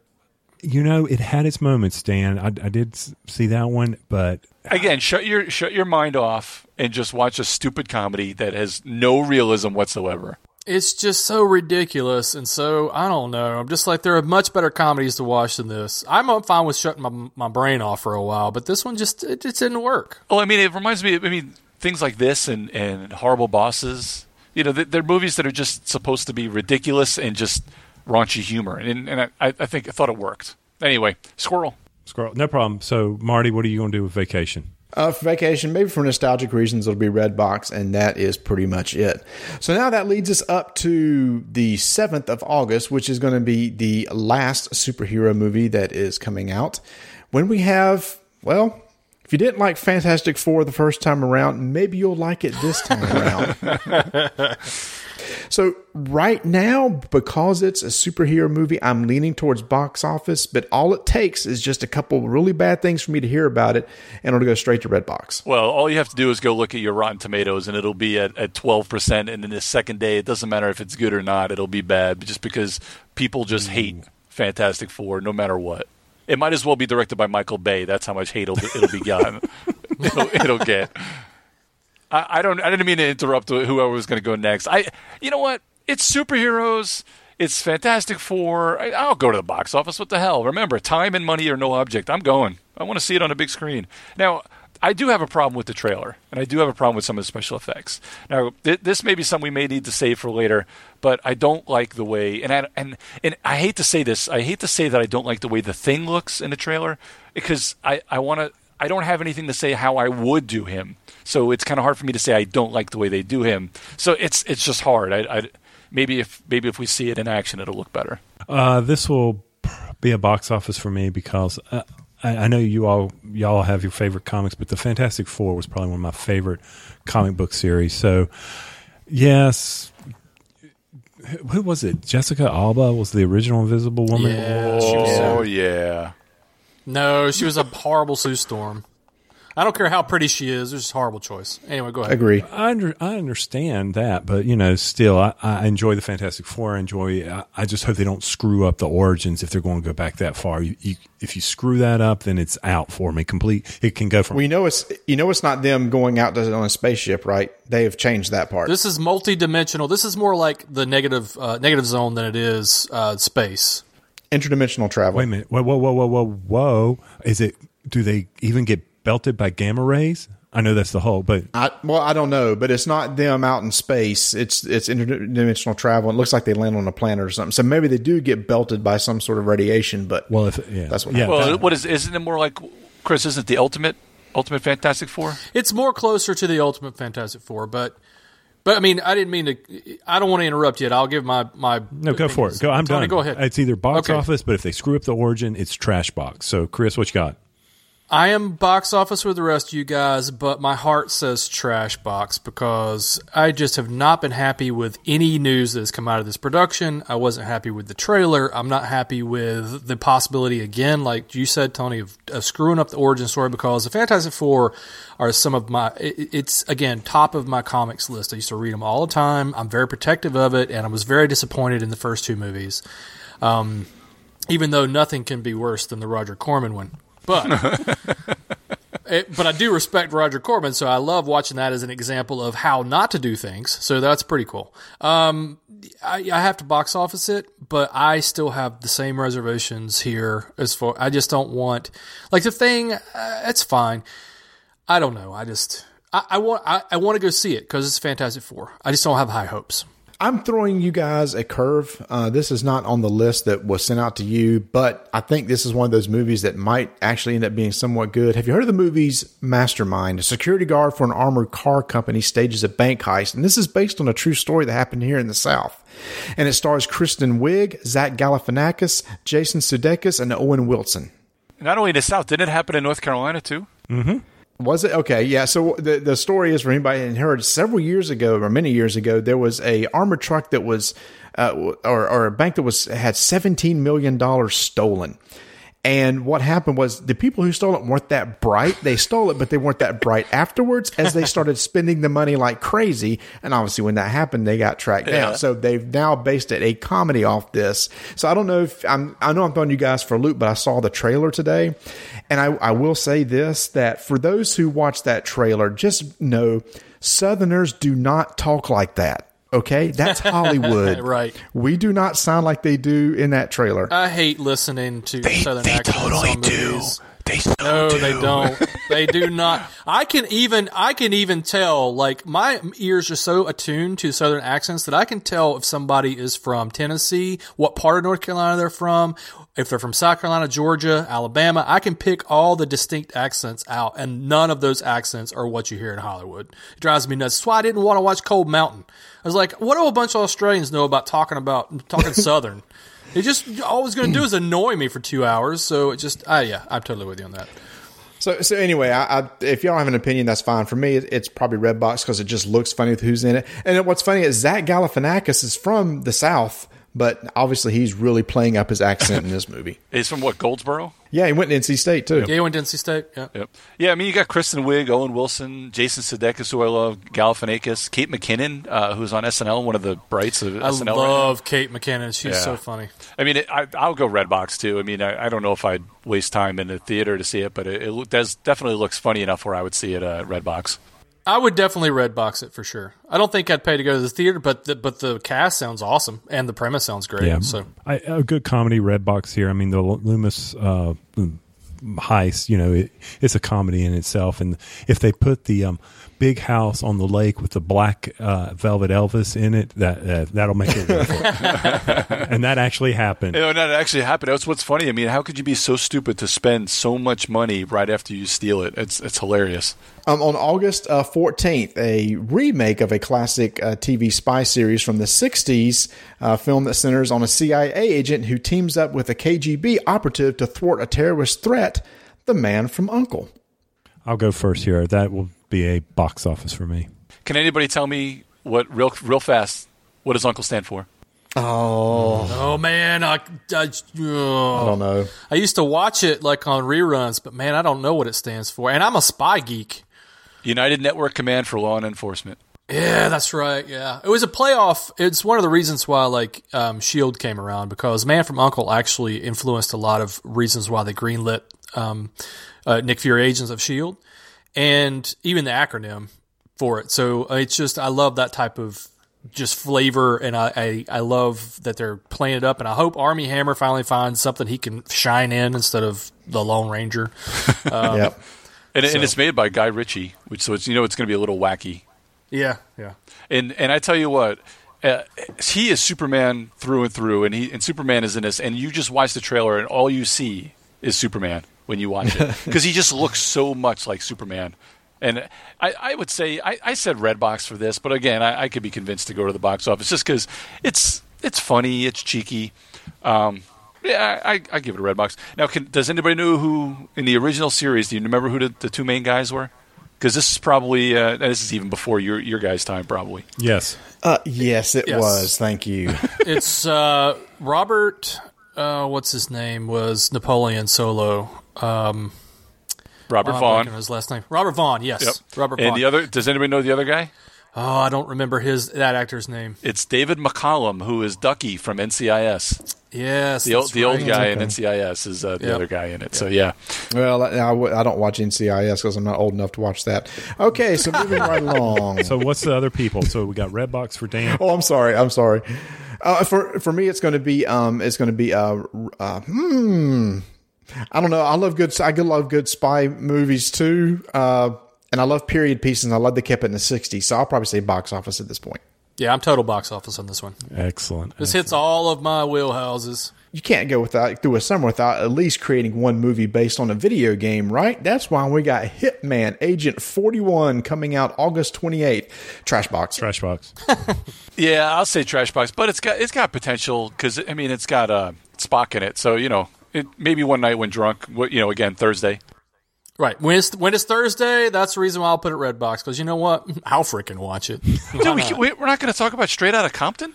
you know, it had its moments. Dan, I, I did see that one, but again, shut your shut your mind off and just watch a stupid comedy that has no realism whatsoever. It's just so ridiculous and so I don't know. I'm just like there are much better comedies to watch than this. I'm uh, fine with shutting my my brain off for a while, but this one just it just didn't work. Well, I mean, it reminds me. I mean, things like this and and Horrible Bosses. You know, they're movies that are just supposed to be ridiculous and just raunchy humor, and and I, I think I thought it worked. Anyway, Squirrel. squirrel, No problem. So, Marty, what are you going to do with vacation? Uh, for vacation, maybe for nostalgic reasons, it'll be Redbox, and that is pretty much it. So now that leads us up to the 7th of August, which is going to be the last superhero movie that is coming out. When we have, well, if you didn't like Fantastic Four the first time around, maybe you'll like it this time around. So right now, because it's a superhero movie, I'm leaning towards box office. But all it takes is just a couple really bad things for me to hear about it, and it'll go straight to Redbox. Well, all you have to do is go look at your Rotten Tomatoes, and it'll be at, at 12%. And then the second day, it doesn't matter if it's good or not, it'll be bad just because people just hate mm. Fantastic Four no matter what. It might as well be directed by Michael Bay. That's how much hate it'll, it'll be gotten. it'll, it'll get. I, I don't. I didn't mean to interrupt whoever was going to go next. I. You know what? It's superheroes. It's Fantastic Four. I, I'll go to the box office. What the hell? Remember, time and money are no object. I'm going. I want to see it on a big screen. Now, I do have a problem with the trailer, and I do have a problem with some of the special effects. Now, th- this may be something we may need to save for later, but I don't like the way, and I, and and I hate to say this, I hate to say that I don't like the way the thing looks in the trailer because I I want to. I don't have anything to say how I would do him, so it's kind of hard for me to say I don't like the way they do him. So it's it's just hard. I, I maybe if maybe if we see it in action, it'll look better. Uh, this will be a box office for me because uh, I, I know you all y'all have your favorite comics, but the Fantastic Four was probably one of my favorite comic book series. So yes. Who was it? Jessica Alba was the original Invisible Woman. Yeah, she was Oh so- yeah. No, she was a horrible Sue Storm. I don't care how pretty she is. It was just a horrible choice. Anyway, go ahead. Agree. I under, I understand that, but you know, still, I, I enjoy the Fantastic Four. I enjoy. I, I just hope they don't screw up the origins if they're going to go back that far. You, you, if you screw that up, then it's out for me. Complete. It can go from. Well, you know it's you know it's not them going out to, on a spaceship, right? They have changed that part. This is multi-dimensional. This is more like the negative uh, negative zone than it is uh, space. Interdimensional travel. wait a minute. Whoa, whoa, whoa, whoa, whoa, whoa. Is it? Do they even get belted by gamma rays? I know that's the whole, but I, well, I don't know, but it's not them out in space. It's it's interdimensional travel. It looks like they land on a planet or something. So maybe they do get belted by some sort of radiation. But well, if yeah, That's what yeah, Well, what is? Isn't it more like Chris? Isn't it the ultimate ultimate Fantastic Four? It's more closer to the Ultimate Fantastic Four, but but I mean, I didn't mean to. I don't want to interrupt yet. I'll give my my no, go for it. Go. I'm Tony, done. Go ahead. It's either box Okay. office, but if they screw up the origin, it's trash box. So, Chris, what you got? I am box office with the rest of you guys, but my heart says trash box because I just have not been happy with any news that has come out of this production. I wasn't happy with the trailer. I'm not happy with the possibility, again, like you said, Tony, of, of screwing up the origin story because the Fantastic Four are some of my, it- it's again, top of my comics list. I used to read them all the time. I'm very protective of it, and I was very disappointed in the first two movies. Um, even though nothing can be worse than the Roger Corman one. But it, but I do respect Roger Corman, so I love watching that as an example of how not to do things. So that's pretty cool. Um, I, I have to box office it, but I still have the same reservations here. As far I just don't want like the thing. Uh, it's fine. I don't know. I just I, I want I, I want to go see it because it's Fantastic Four. I just don't have high hopes. I'm throwing you guys a curve. Uh, this is not on the list that was sent out to you, but I think this is one of those movies that might actually end up being somewhat good. Have you heard of the movies Mastermind? A security guard for an armored car company stages a bank heist, and this is based on a true story that happened here in the South. And it stars Kristen Wiig, Zach Galifianakis, Jason Sudeikis, and Owen Wilson. Not only in the South, didn't it happen in North Carolina too? Was it okay? Yeah. So the the story is for anybody hadn't heard. Several years ago, or many years ago, there was a armored truck that was, uh, or or a bank that was had seventeen million dollars stolen. And what happened was the people who stole it weren't that bright. They stole it, but they weren't that bright afterwards as they started spending the money like crazy. And obviously, when that happened, they got tracked down. So they've now based it a comedy off this. So I don't know if I'm, I know I'm throwing you guys for a loop, but I saw the trailer today. And I, I will say this that for those who watch that trailer, just know Southerners do not talk like that. Okay. That's Hollywood. Right. We do not sound like they do in that trailer. I hate listening to Southern accents on movies. They so No, do. they don't. They do not. I can even I can even tell like my ears are so attuned to southern accents that I can tell if somebody is from Tennessee, what part of North Carolina they're from, if they're from South Carolina, Georgia, Alabama. I can pick all the distinct accents out and none of those accents are what you hear in Hollywood. It drives me nuts. That's why I didn't want to watch Cold Mountain. I was like, what do a bunch of Australians know about talking about talking southern? It just all it's going to do is annoy me for two hours. So it just, ah, yeah, I'm totally with you on that. So, so anyway, I, I, if y'all have an opinion, that's fine. For me, it- it's probably Redbox because it just looks funny with who's in it. And what's funny is Zach Galifianakis is from the South, but obviously he's really playing up his accent in this movie. He's from what Goldsboro. Yeah, he went to NC State too. Yeah, he went to NC State. Yeah. Yep. Yeah, I mean, you got Kristen Wiig, Owen Wilson, Jason Sudeikis, who I love, Galifianakis, Kate McKinnon, uh, who's on SNL, one of the brights of I SNL. I now. love Kate McKinnon. She's Yeah. so funny. I mean, it, I, I'll go Redbox too. I mean, I, I don't know if I'd waste time in the theater to see it, but it, it does definitely looks funny enough where I would see it uh, at Redbox. I would definitely red box it for sure. I don't think I'd pay to go to the theater, but the, but the cast sounds awesome and the premise sounds great. Yeah, So I, a good comedy red box here. I mean, the Loomis uh, heist. You know, it, it's a comedy in itself. And if they put the um, big house on the lake with the black uh, velvet Elvis in it, that uh, that'll make it worth it. and that actually happened. You know, that actually happened. That's what's funny. I mean, how could you be so stupid to spend so much money right after you steal it? It's it's hilarious. Um, on August uh, 14th, a remake of a classic uh, TV spy series from the 60s, uh, film that centers on a CIA agent who teams up with a KGB operative to thwart a terrorist threat, The Man from Uncle. I'll go first here. That will be a box office for me. Can anybody tell me what real real fast? What does Uncle stand for? oh oh man, I I, I don't know. I used to watch it like on reruns, but man, I don't know what it stands for. And I'm a spy geek. United Network Command for Law and Enforcement. Yeah, that's right. Yeah, it was a playoff. It's one of the reasons why like um, Shield came around because Man from Uncle actually influenced a lot of reasons why they greenlit um, uh, Nick Fury Agents of Shield, and even the acronym for it. So uh, it's just I love that type of just flavor, and I, I I love that they're playing it up. And I hope Armie Hammer finally finds something he can shine in instead of the Lone Ranger. yep. And, and it's made by Guy Ritchie, which so it's you know it's going to be a little wacky. Yeah, yeah. And and I tell you what, uh, he is Superman through and through, and he and Superman is in this, and you just watch the trailer, and all you see is Superman when you watch it because he just looks so much like Superman. And I, I would say I, I said Redbox for this, but again, I, I could be convinced to go to the box office just because it's it's funny, it's cheeky. Um, yeah, I, I give it a Redbox. Now, can, does anybody know who in the original series? Do you remember who the, the two main guys were? Because this is probably uh, this is even before your your guys' time, probably. Yes. Uh, yes, it Yes. was. Thank you. it's uh, Robert. Uh, what's his name? Was Napoleon Solo? Um, Robert I'm Vaughn. his last name. Robert Vaughn. Yes, Yep. Robert and the other, does anybody know the other guy? oh, I don't remember his that actor's name. It's David McCallum, who is Ducky from NCIS. Yes, The old, that's the old right. guy in NCIS is uh, the Yep. other guy in it. So yeah, well, I, I w- I don't watch NCIS because I'm not old enough to watch that. Okay, so moving right along. So what's the other people? So we got Redbox for Dan. Oh, I'm sorry. I'm sorry. Uh, for for me, it's going to be um, it's going to be uh, uh, hmm. I don't know. I love good. I love good spy movies too, uh, and I love period pieces. I love they kept it in the '60s. So I'll probably say box office at this point. Yeah, I'm total box office on this one. Excellent. This hits all of my wheelhouses. You can't go without through a summer without at least creating one movie based on a video game, right? That's why we got Hitman Agent 41 coming out August 28th. Trash box. Trash box. yeah, I'll say trash box, but it's got it's got potential because I mean it's got uh, Spock in it. So you know, it, maybe one night when drunk, wh- you know, again Thursday. Right when it's when it's Thursday, that's the reason why I'll put it Redbox because you know what? I'll freaking watch it. Dude, we, we, we're not going to talk about Straight Outta Compton,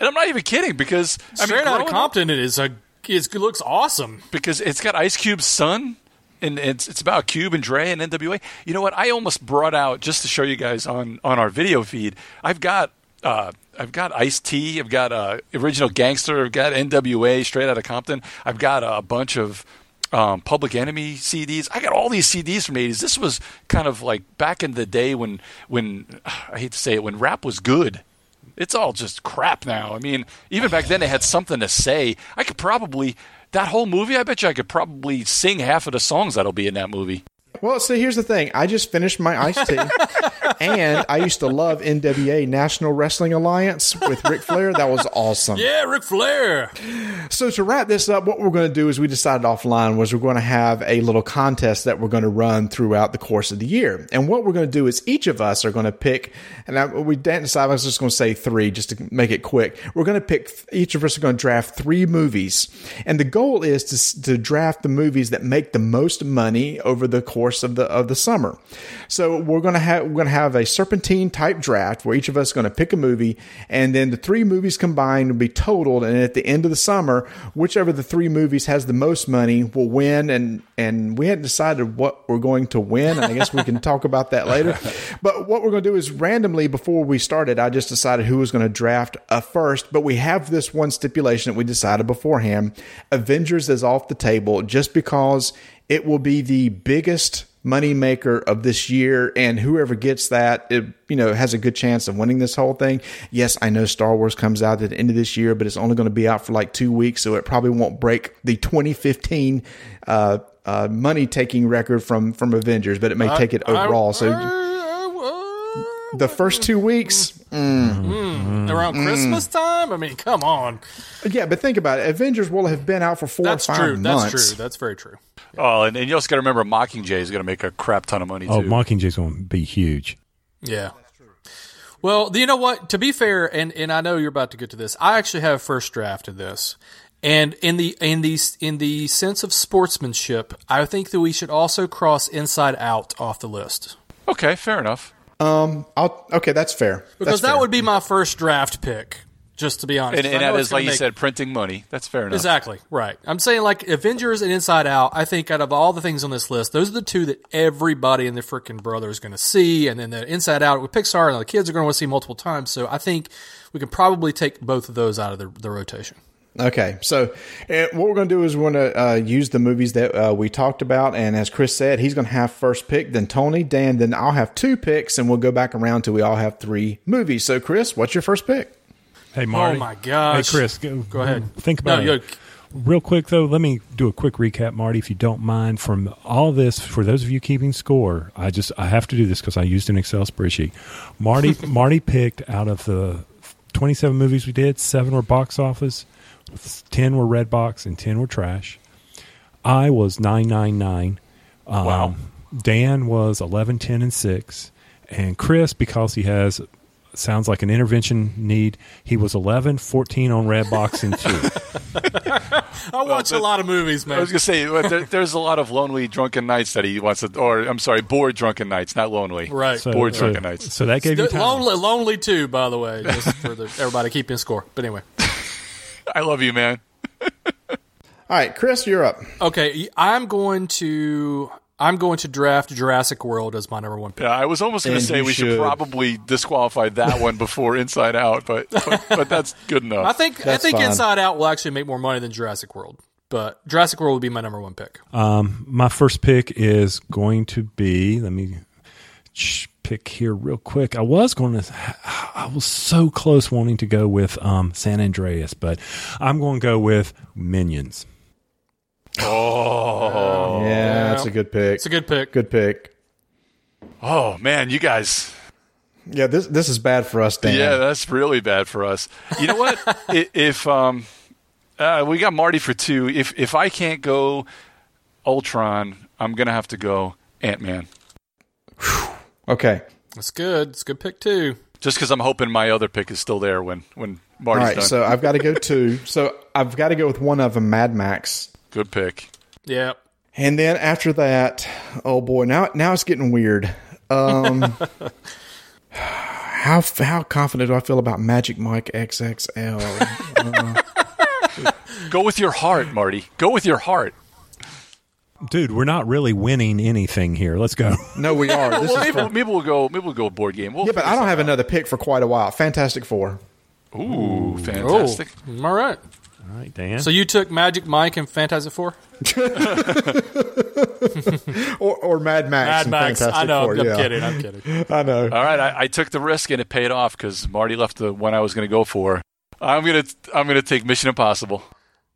and I'm not even kidding because I mean, Straight out of growing up- Compton, it is a it looks awesome. because it's got Ice Cube's son, and it's it's about Cube and Dre and NWA. You know what? I almost brought out just to show you guys on on our video feed. I've got. Uh, I've got Ice T. I've got uh, original Gangster. I've got NWA, Straight Outta Compton. I've got a bunch of um, Public Enemy CDs. I got all these CDs from the '80s. This was kind of like back in the day when when I hate to say it when rap was good. It's all just crap now. I mean, even back then they had something to say. I could probably that whole movie. I bet you I could probably sing half of the songs that'll be in that movie. Well, see, here's the thing. I just finished my iced tea, and I used to love NWA National Wrestling Alliance with Ric Flair. That was awesome. Yeah, Ric Flair. So to wrap this up, what we're going to do is we decided offline was we're going to have a little contest that we're going to run throughout the course of the year. And what we're going to do is each of us are going to pick, and I, we didn't decide. I was just going to say three just to make it quick. We're going to pick. Each of us are going to draft three movies, and the goal is to to draft the movies that make the most money over the course of the of the summer. So we're going to have we're to have a serpentine type draft where each of us is going to pick a movie, and then the three movies combined will be totaled, and at the end of the summer, whichever of the three movies has the most money will win. And and we hadn't decided what we're going to win. And I guess we can talk about that later. But what we're going to do is randomly before we started, I just decided who was going to draft a first. But we have this one stipulation that we decided beforehand: Avengers is off the table just because it will be the biggest money maker of this year and whoever gets that it you know has a good chance of winning this whole thing. Yes i know star wars comes out at the end of this year but it's only going to be out for like two weeks so it probably won't break the 2015 uh, uh, money taking record from from avengers but it may take it overall. So the first two weeks Mm, around Christmas time. I mean, come on. yeah but think about it avengers will have been out for four That's or five true. months That's true. That's very true. Oh, and, and you also got to remember Mockingjay is going to make a crap ton of money too. Oh, too. Mockingjay's going to be huge. Yeah. Well, you know what? To be fair, and, and I know you're about to get to this, I actually have first draft of this. And in the in the in the sense of sportsmanship, I think that we should also cross Inside Out off the list okay, fair enough. Um, I'll, okay that's fair because That's that fair. would be my first draft pick. Just to be honest, And, and I know that it's is, like gonna you make- said, printing money. That's fair enough. Exactly right. I'm saying like Avengers and Inside Out. I think out of all the things on this list, those are the two that everybody and the freaking brother is going to see. And then the Inside Out with Pixar and the kids are going to want to see multiple times. So I think we can probably take both of those out of the, the rotation. Okay, so uh, what we're going to do is we're going to uh, use the movies that uh, we talked about, and as Chris said, he's going to have first pick, then Tony, Dan, then I'll have two picks, and we'll go back around till we all have three movies. So, Chris, what's your first pick? Hey, Marty. Oh my gosh. Hey, Chris, go, Go ahead. Think about No, it. Real quick, though, let me do a quick recap, Marty, if you don't mind. From all this, for those of you keeping score, I just I have to do this because I used an Excel spreadsheet. Marty Marty picked out of the twenty-seven movies we did, seven were box office, ten were red box, and ten were trash. I was nine nine nine. Wow. Um, Dan was 11, 10, and 6. And Chris, because he has, sounds like an intervention need, he was 11, 14 on Redbox and 2. I watch a lot of movies, man. I was gonna say there, there's a lot of lonely drunken nights that he wants to, or I'm sorry, bored drunken nights, not lonely. Right. So, Bored so, drunken nights. so that gave you time. lonely, lonely too, by the way, just for the, everybody keeping score. But anyway, I love you, man. All right, Chris, you're up. okay, I'm going to I'm going to draft Jurassic World as my number one pick. Yeah, I was almost gonna say we should. should. probably disqualify that one before Inside Out, but but, but that's good enough. I think That's I think fine. Inside Out will actually make more money than Jurassic World, but Jurassic World would be my number one pick. Um, my first pick is going to be, let me sh- pick here real quick. I was going to, I was so close wanting to go with um, San Andreas, but I'm going to go with Minions. Oh, yeah, that's a good pick. It's a good pick. Good pick. oh man, you guys. Yeah, this this is bad for us, Dan. Yeah, that's really bad for us. You know what? If um, uh, we got Marty for two, if if I can't go Ultron, I'm gonna have to go Ant Man. Okay. It's good. It's a good pick too. Just because I'm hoping my other pick is still there when when Marty's right, done. so I've got to go two. So I've got to go with one of them, Mad Max. Good pick. Yeah. And then after that, oh boy, now now it's getting weird. Um, how how confident do I feel about Magic Mike XXL? Go with your heart, Marty. Go with your heart. Dude, we're not really winning anything here. Let's go. No, we are. This Well, is maybe, fun. maybe we'll go. Maybe we'll go board game. We'll Yeah, but I don't have another pick for quite a while. Fantastic Four. Ooh, fantastic. Oh, all right. All right, Dan. So you took Magic Mike and Fantastic Four? Or, or Mad Max. Mad and Max. Fantastic I know. Four, I'm yeah. kidding. I'm kidding. I know. All right, I, I took the risk and it paid off because Marty left the one I was going to go for. I'm gonna I'm gonna take Mission Impossible.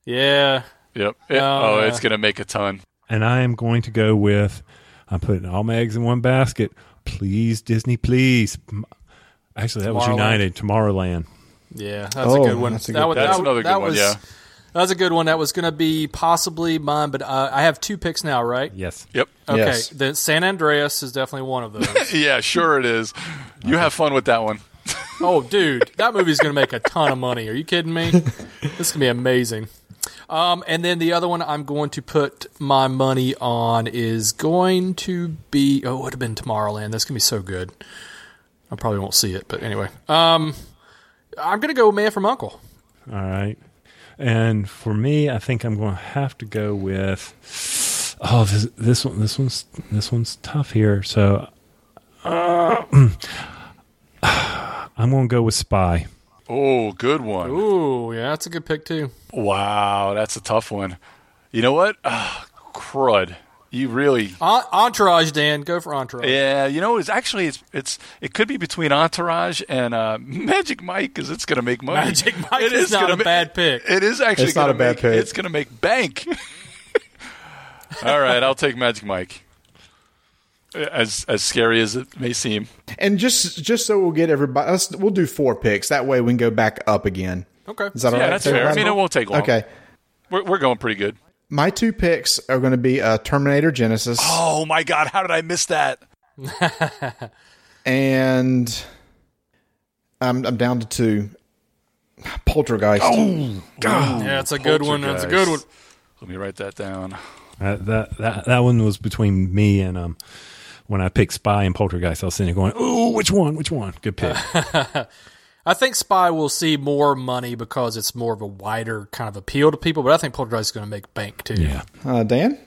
Yeah. Yep. It- Oh, oh, yeah. it's gonna make a ton. And I am going to go with I'm putting all my eggs in one basket. Please, Disney, please. Actually, that was United. Tomorrowland. Yeah, that's Oh, a good one. that's a that good- was, That's that, another good that one, was, yeah. That was a good one. That was going to be possibly mine, but uh, I have two picks now, right? Yes. Yep. Okay, Yes. the San Andreas is definitely one of those. Yeah, sure it is. You have fun with that one. oh, dude, that movie's going to make a ton of money. Are you kidding me? This is going to be amazing. Um, and then the other one I'm going to put my money on is going to be oh, it would have been Tomorrowland. That's going to be so good. I probably won't see it, but anyway. Um, I'm going to go Man from Uncle. All right. And for me, I think I'm going to have to go with. Oh, this, this one, this one's this one's tough here. So, uh, I'm going to go with Spy. Oh, good one. Ooh, yeah, that's a good pick too. Wow, that's a tough one. You know what? Ah, crud. You really. En- Entourage, Dan, go for Entourage. Yeah, you know, it's actually it's it's it could be between Entourage and uh, Magic Mike because it's going to make money. Magic Mike It is not a ma- bad pick. It is actually It's not gonna a bad pick. It's going to make bank. All right, I'll take Magic Mike. As as scary as it may seem. And just just so we'll get everybody, let's, we'll do four picks. That way we can go back up again. Okay. Is that all Yeah, right? that's fair. I mean, it won't take long. Okay. We're, we're going pretty good. My two picks are going to be uh, Terminator Genisys Oh my God! How did I miss that? and I'm, I'm down to two. Poltergeist. Oh. god, Yeah, it's a good one. That's a good one. Let me write that down. Uh, that that that one was between me and um when I picked Spy and Poltergeist. I was sitting there going, "Ooh, which one? Which one?" Good pick. I think Spy will see more money because it's more of a wider kind of appeal to people, but I think Poltergeist is going to make bank too. yeah. Uh, Dan,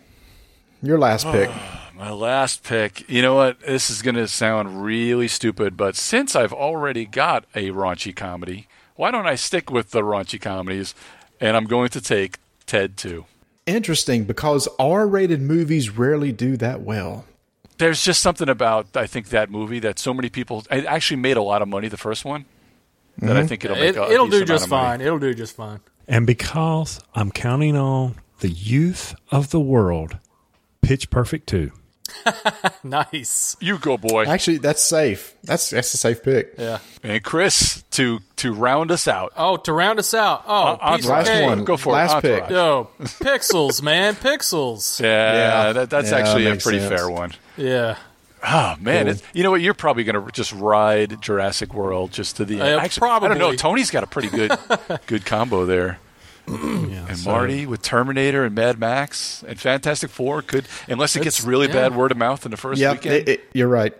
your last pick. My last pick. You know what? This is going to sound really stupid, but since I've already got a raunchy comedy, why don't I stick with the raunchy comedies? And I'm going to take Ted 2. Interesting because R-rated movies rarely do that well. There's just something about I think that movie that so many people. It actually made a lot of money. The first one. That I mm-hmm. think it'll make. It, a it'll do just fine. It'll do just fine. And because I'm counting on the youth of the world, Pitch Perfect 2. Nice. You go, boy. Actually, that's safe. That's that's a safe pick. Yeah. And Chris to to round us out. Oh, to round us out. Oh, Uh, piece of Last cake. one. Go for it. Last pick. Entourage. Yo, pixels, man, pixels. Yeah, Yeah. That, that's Yeah, actually that a pretty sense. fair one. Yeah. Oh man, Cool. it's, you know what? You're probably going to just ride Jurassic World just to the end. Uh, Actually, I don't know. Tony's got a pretty good good combo there. Yeah, And so- Marty with Terminator and Mad Max and Fantastic Four could, unless it gets really yeah. bad word of mouth in the first Yeah, weekend. you're right.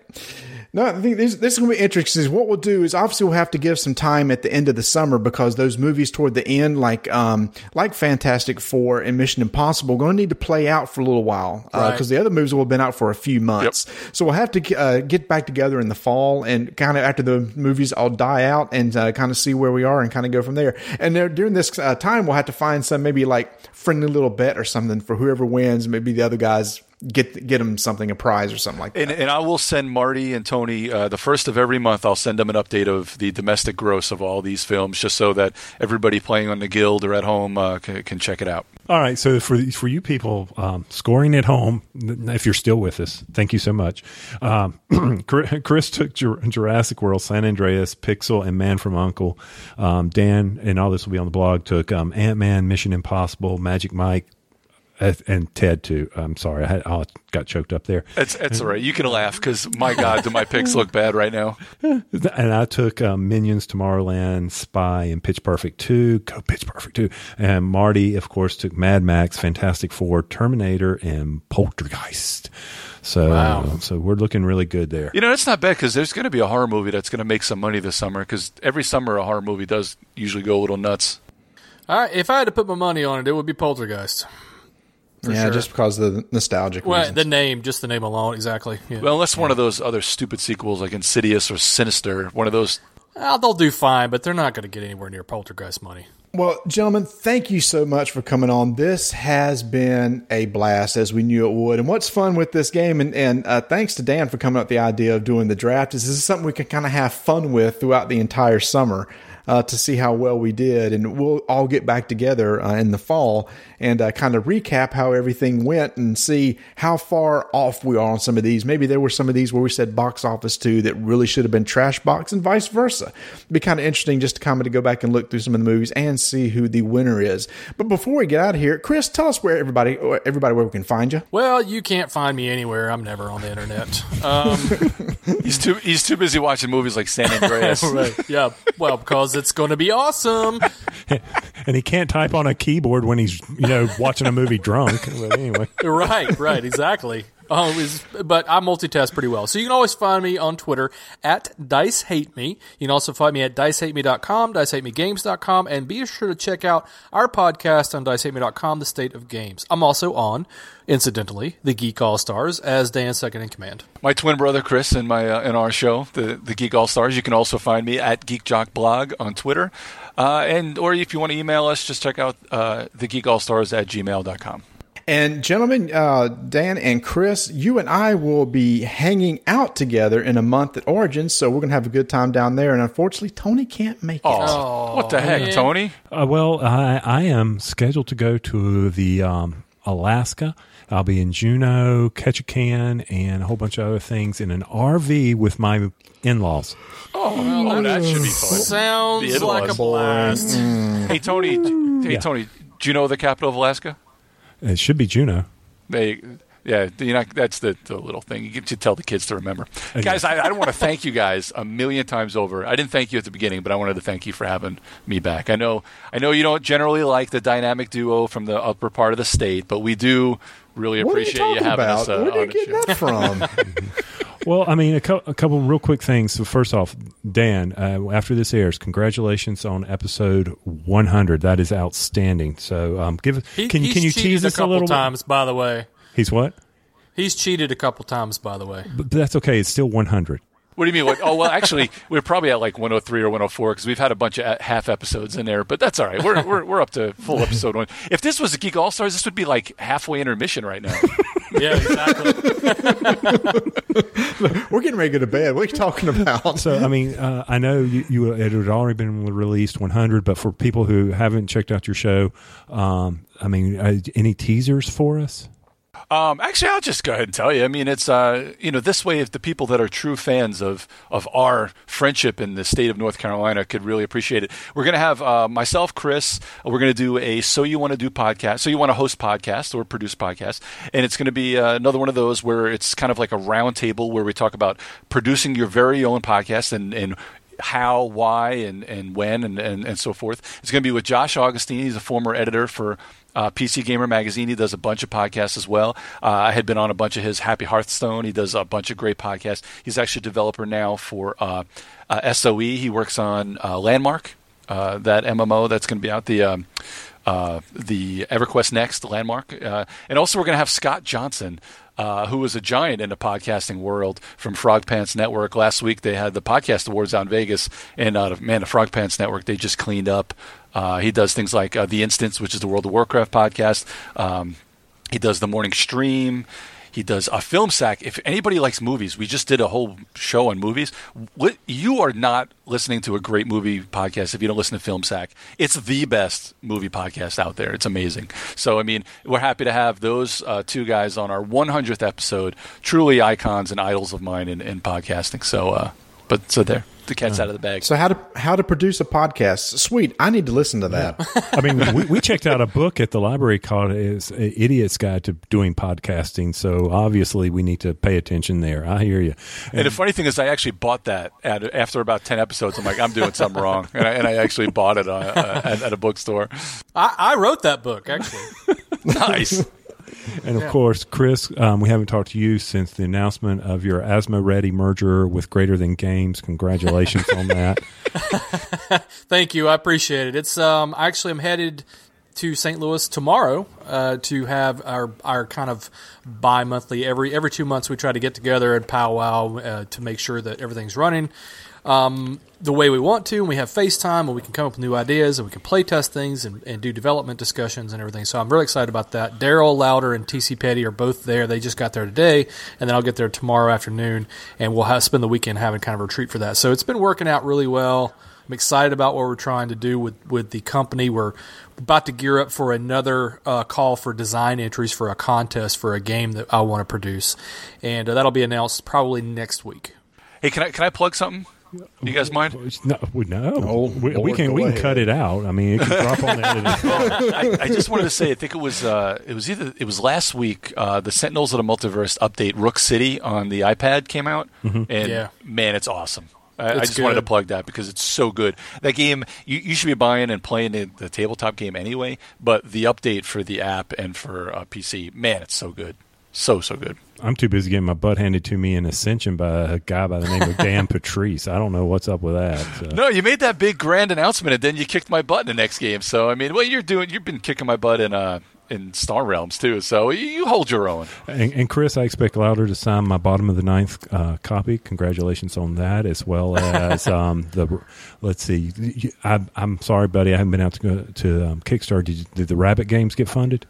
No, I think this, this is going to be interesting. Is what we'll do is obviously we'll have to give some time at the end of the summer because those movies toward the end, like um, like Fantastic Four and Mission Impossible, going to need to play out for a little while because Right. the other movies will have been out for a few months. So we'll have to uh, get back together in the fall and kind of after the movies all die out and uh, kind of see where we are and kind of go from there. And there, during this uh, time, we'll have to find some maybe like friendly little bet or something for whoever wins. Maybe the other guys get get them something a prize or something like that. and, and I will send Marty and Tony uh, the first of every month. I'll send them an update of the domestic gross of all these films, just so that everybody playing on the guild or at home uh, can, can check it out. All right, so for for you people um, scoring at home, if you're still with us, thank you so much. Um, Chris took Jurassic World, San Andreas, Pixel, and Man from Uncle. Um, Dan and all this will be on the blog. Took um, Ant Man, Mission Impossible, Magic Mike, and Ted too. I'm sorry, I, had, I got choked up there. That's that's all right. You can laugh because my God, do my picks look bad right now? And I took um, Minions, Tomorrowland, Spy, and Pitch Perfect 2. Go Pitch Perfect 2. And Marty, of course, took Mad Max, Fantastic Four, Terminator, and Poltergeist. So, so we're looking really good there. You know, that's not bad because there's going to be a horror movie that's going to make some money this summer because every summer a horror movie does usually go a little nuts. All right, if I had to put my money on it, it would be Poltergeist. Yeah, sure. just because of the nostalgic Well, reasons. the name, just the name alone, exactly. Yeah. Well, unless one of those other stupid sequels like Insidious or Sinister, one of those. Well, they'll do fine, but they're not going to get anywhere near Poltergeist money. Well, gentlemen, thank you so much for coming on. This has been a blast, as we knew it would. And what's fun with this game, and, and uh, thanks to Dan for coming up with the idea of doing the draft, is this is something we can kind of have fun with throughout the entire summer. Uh, to see how well we did, and we'll all get back together uh, in the fall and uh, kind of recap how everything went and see how far off we are on some of these. Maybe there were some of these where we said box office two that really should have been trash box, and vice versa. It'd be kind of interesting just to kind of to go back and look through some of the movies and see who the winner is. But before we get out of here, Chris, tell us where everybody, everybody where we can find you. Well, you can't find me anywhere. I'm never on the internet. Um, He's too he's too busy watching movies like San Andreas. right. Yeah. Well, because it's going to be awesome. and he can't type on a keyboard when he's you know watching a movie drunk. But anyway, right, right, exactly. Oh, is, but I multitask pretty well. So you can always find me on Twitter at Dice Hate Me. You can also find me at dicehateme.com, dicehatemegames.com, and be sure to check out our podcast on dicehateme.com, The State of Games. I'm also on, incidentally, the Geek All Stars as Dan's second in command. My twin brother Chris and my uh, in our show, the the Geek All Stars. You can also find me at Geek Jock Blog on Twitter, uh, and or if you want to email us, just check out uh, the Geek All Stars at gmail.com. And gentlemen, uh, Dan and Chris, you and I will be hanging out together in a month at Origins, so we're gonna have a good time down there. And unfortunately, Tony can't make it. Oh, what the heck, man. Tony? uh, well, I, I am scheduled to go to the um, Alaska. I'll be in Juneau, Ketchikan, and a whole bunch of other things in an RV with my in-laws. Oh, that should be fun. Sounds like a in-laws. blast. Hey Tony, hey Yeah. Tony, do you know the capital of Alaska? It should be Juno. They, yeah, you know that's the, the little thing you get to tell the kids to remember. Uh, guys, I, I want to thank you guys a million times over. I didn't thank you at the beginning, but I wanted to thank you for having me back. I know, I know you don't generally like the dynamic duo from the upper part of the state, but we do really appreciate are you having about? us uh, Where on did you the get show. that from? Well, I mean, a, cou- a couple real quick things. So, first off, Dan, uh, after this airs, congratulations on episode 100. That is outstanding. So, um, give. He, Can, he's can you tease us a couple little? bit? times, by the way. He's what? He's cheated a couple times, by the way. But that's okay. It's still 100. What do you mean? What, oh well, actually, we're probably at like 103 or 104 because we've had a bunch of half episodes in there. But that's all right. We're we're, we're up to full episode one. If this was a Geek All Stars, this would be like halfway intermission right now. Yeah, exactly. we're getting ready to go to bed. What are you talking about? So, I mean, uh, I know you, you it had already been released 100, but for people who haven't checked out your show, um, I mean, uh, any teasers for us? Um, actually, I'll just go ahead and tell you. I mean, it's uh, you know, this way, if the people that are true fans of of our friendship in the state of North Carolina could really appreciate it. We're going to have uh, myself, Chris. We're going to do a So You Want to Do podcast. So you want to host podcast or produce podcast, and it's going to be uh, another one of those where it's kind of like a roundtable where we talk about producing your very own podcast and and how, why, and, and when, and, and, and so forth. It's going to be with Josh Augustine. He's a former editor for uh, PC Gamer Magazine. He does a bunch of podcasts as well. Uh, I had been on a bunch of his Happy Hearthstone. He does a bunch of great podcasts. He's actually a developer now for uh, uh, SOE. He works on uh, Landmark, uh, that MMO that's going to be out. The um, the EverQuest Next Landmark, and also we're going to have Scott Johnson. Uh, who is a giant in the podcasting world from Frog Pants Network? Last week they had the podcast awards out in Vegas, and uh, man, the Frog Pants Network they just cleaned up. Uh, he does things like uh, the Instance, which is the World of Warcraft podcast. Um, he does the morning stream. He does a film sack. If anybody likes movies, we just did a whole show on movies. You are not listening to a great movie podcast if you don't listen to Film Sack. It's the best movie podcast out there. It's amazing. So, I mean, we're happy to have those uh, two guys on our 100th episode. Truly icons and idols of mine in, in podcasting. So, uh, but so there, the cat's out of the bag. so how to how to produce a podcast? Sweet, I need to listen to that. I mean, we, we checked out a book at the library called "Is Idiot's Guide to Doing Podcasting." So obviously, we need to pay attention there. I hear you. And the funny thing is, I actually bought that at, after about ten episodes. I'm like, I'm doing something wrong, and I, and I actually bought it uh, uh, at, at a bookstore. I, I wrote that book, actually. Nice. And of course, Chris, um, we haven't talked to you since the announcement of your Asthma Ready merger with Greater Than Games. Congratulations on that. Thank you. I appreciate it. It's um actually I'm headed to St. Louis tomorrow uh, to have our our kind of bi monthly every every two months we try to get together and powwow uh, to make sure that everything's running um, the way we want to, and we have FaceTime, and we can come up with new ideas, and we can play test things and, and do development discussions and everything. So I'm really excited about that. Darrell Louder and TC Petty are both there. They just got there today, and then I'll get there tomorrow afternoon, and we'll have, spend the weekend having kind of a retreat for that. So it's been working out really well. I'm excited about what we're trying to do with, with the company. We're about to gear up for another uh, call for design entries for a contest for a game that I want to produce, and uh, that'll be announced probably next week. Hey, can I can I plug something? You guys mind? No, we, no. Oh, we, we can we can ahead. cut it out. I mean, it can drop on the editing. I, I just wanted to say, I think it was uh, it was either it was last week. Uh, the Sentinels of the Multiverse update Rook City on the iPad came out, and Yeah. man, it's awesome. I, I It's just wanted to plug that because it's so good. That game you, you should be buying and playing the, the tabletop game anyway, but the update for the app and for uh, PC, man, it's so good, so so good. I'm too busy getting my butt handed to me in Ascension by a guy by the name of Dan Patrice. I don't know what's up with that. So. No, you made that big grand announcement, and then you kicked my butt in the next game. So I mean, what you're doing, you've been kicking my butt in uh in Star Realms too. So you, hold your own. And, and Chris, I expect Louder to sign my bottom of the ninth uh, copy. Congratulations on that, as well as um, the. Let's see. I, I'm sorry, buddy. I haven't been out to to um, Kickstarter. Did, did the Rabbit games get funded?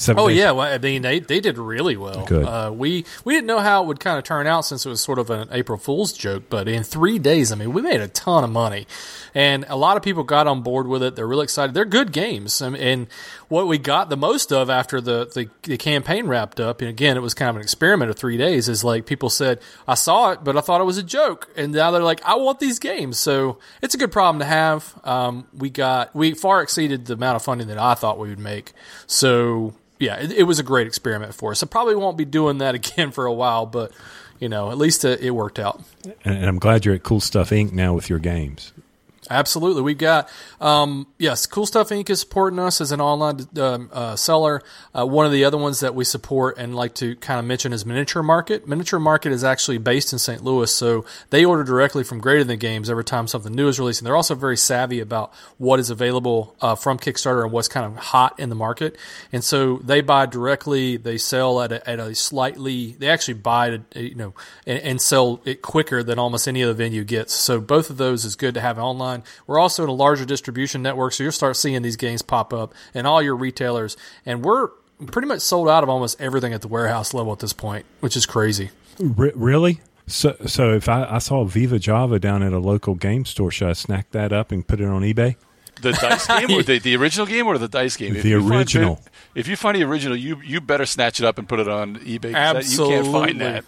Seven Oh days- yeah, well, I mean they they did really well. Uh, we we didn't know how it would kind of turn out since it was sort of an April Fool's joke, but in three days, I mean, we made a ton of money, and a lot of people got on board with it. They're really excited. They're good games, mean, and what we got the most of after the, the the campaign wrapped up, and again, it was kind of an experiment of three days. Is like people said, I saw it, but I thought it was a joke, and now they're like, I want these games. So it's a good problem to have. Um, we got we far exceeded the amount of funding that I thought we would make. So yeah, it, it was a great experiment for us. I probably won't be doing that again for a while, but you know, at least it, it worked out. And, and I'm glad you're at Cool Stuff Inc. now with your games. Absolutely, We've got um, yes, Cool Stuff Inc. is supporting us as an online um, uh, seller. Uh, one of the other ones that we support and like to kind of mention is Miniature Market. Miniature Market is actually based in St. Louis, so they order directly from Greater Than Games every time something new is released, and they're also very savvy about what is available uh, from Kickstarter and what's kind of hot in the market. And so they buy directly. They sell at a, at a slightly. They actually buy it, you know, and, and sell it quicker than almost any other venue gets. So both of those is good to have online. We're also in a larger distribution network, so you'll start seeing these games pop up in all your retailers. And we're pretty much sold out of almost everything at the warehouse level at this point, which is crazy. Re- really? So, so if I, I saw Viva Java down at a local game store, should I snack that up and put it on eBay? The dice game, or the, the original game, or the dice game? If The find original. if you find the original, you you better snatch it up and put it on eBay. 'cause that- You can't find that.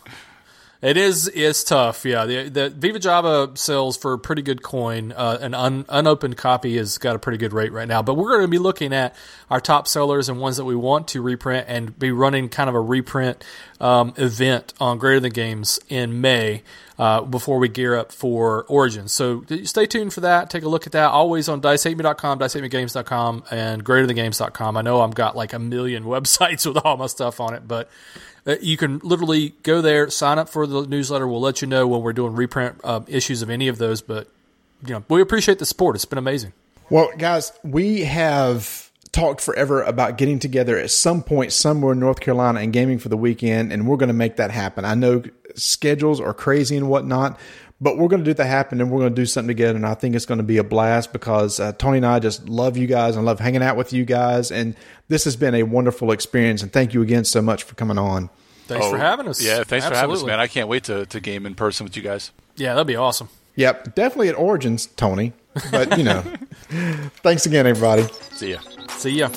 It is it's tough, yeah. The, the Viva Java sells for a pretty good coin. Uh, an un, unopened copy has got a pretty good rate right now. But we're going to be looking at our top sellers and ones that we want to reprint, and be running kind of a reprint um, event on Greater Than Games in May. Uh, before we gear up for Origins. So stay tuned for that. Take a look at that. Always on dicehateme.com, dicehatemegames.com, and greaterthangames.com. I know I've got like a million websites with all my stuff on it, but uh, you can literally go there, sign up for the newsletter. We'll let you know when we're doing reprint uh, issues of any of those. But you know, we appreciate the support. It's been amazing. Well, guys, we have talked forever about getting together at some point somewhere in North Carolina and gaming for the weekend, and we're going to make that happen. I know schedules are crazy and whatnot, but we're going to do that happen and we're going to do something together. And I think it's going to be a blast because uh, Tony and I just love you guys and love hanging out with you guys. And this has been a wonderful experience. And thank you again so much for coming on. Thanks for Oh, having us. Yeah, thanks for having us, man. I can't wait to, to game in person with you guys. Yeah, that'd be awesome. Yep, definitely at Origins, Tony. But, you know, thanks again, everybody. See ya. See ya.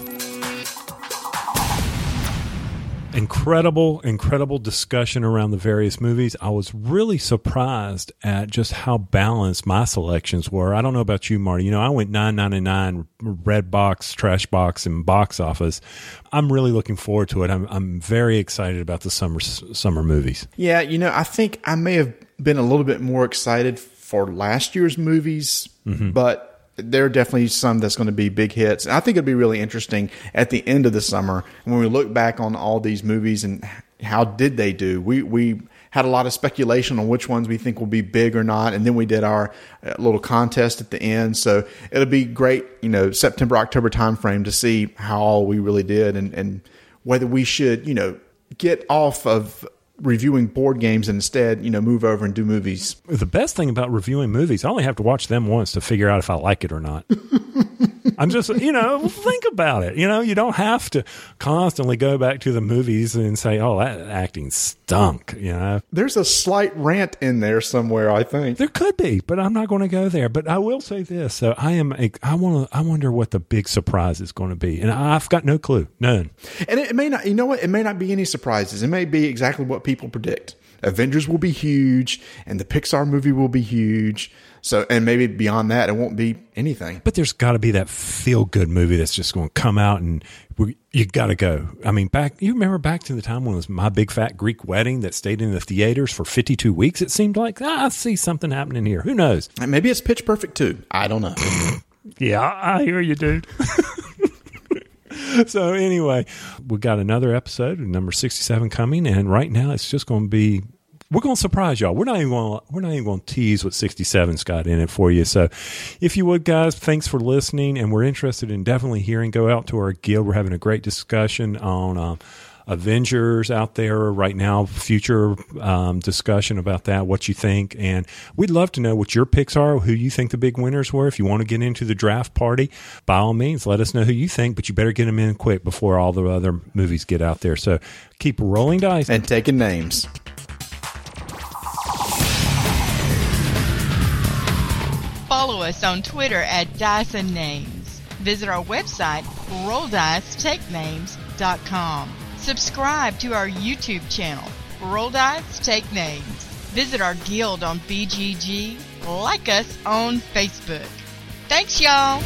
Incredible, incredible discussion around the various movies. I was really surprised at just how balanced my selections were. I don't know about you, Marty. You know, I went nine ninety nine, red box, trash box, and box office. I'm really looking forward to it. I'm I'm very excited about the summer summer movies. Yeah, you know, I think I may have been a little bit more excited for last year's movies, mm-hmm. but there are definitely some that's going to be big hits. I think it'll be really interesting at the end of the summer when we look back on all these movies and how did they do. We we had a lot of speculation on which ones we think will be big or not, and then we did our uh, little contest at the end. So it'll be great, you know, September October timeframe to see how all we really did and and whether we should, you know, get off of reviewing board games and instead, you know, move over and do movies. The best thing about reviewing movies, I only have to watch them once to figure out if I like it or not. I'm just, you know, think about it. You know, you don't have to constantly go back to the movies and say, "Oh, that acting stunk." You know, There's a slight rant in there somewhere, I think. there could be, but I'm not going to go there. But I will say this: so I am, I want to, I wonder what the big surprise is going to be, and I've got no clue, none. And it may not, you know what? It may not be any surprises. It may be exactly what people predict. Avengers will be huge, and the Pixar movie will be huge. So, and maybe beyond that, it won't be anything. But there's got to be that feel good movie that's just going to come out and we, you got to go. I mean, back, you remember back to the time when it was My Big Fat Greek Wedding that stayed in the theaters for 52 weeks, it seemed like. Ah, I see something happening here. Who knows? And maybe it's Pitch Perfect too. I don't know. Yeah, I hear you, dude. so anyway, we got another episode, number sixty-seven, coming, and right now it's just going to be. We're going to surprise y'all. We're not even going. To, we're not even to tease what 67's got in it for you. So, if you would, guys, thanks for listening, and we're interested in definitely hearing. Go out to our guild. We're having a great discussion on. Um, Avengers out there right now, future um, discussion about that, what you think. And we'd love to know what your picks are, who you think the big winners were. If you want to get into the draft party, by all means, let us know who you think, but you better get them in quick before all the other movies get out there. So keep rolling dice. and taking names. Follow us on Twitter at Dyson Names. Visit our website, RollDiceTakeNames.com. Subscribe to our YouTube channel, Roll Dice Take Names. Visit our guild on BGG. Like us on Facebook. Thanks, y'all.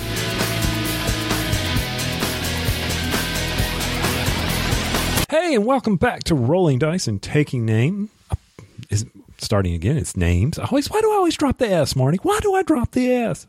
Hey, and welcome back to Rolling Dice and Taking Name. Uh, Is starting again? It's names. I always. Why do I always drop the S, Marty? Why do I drop the S?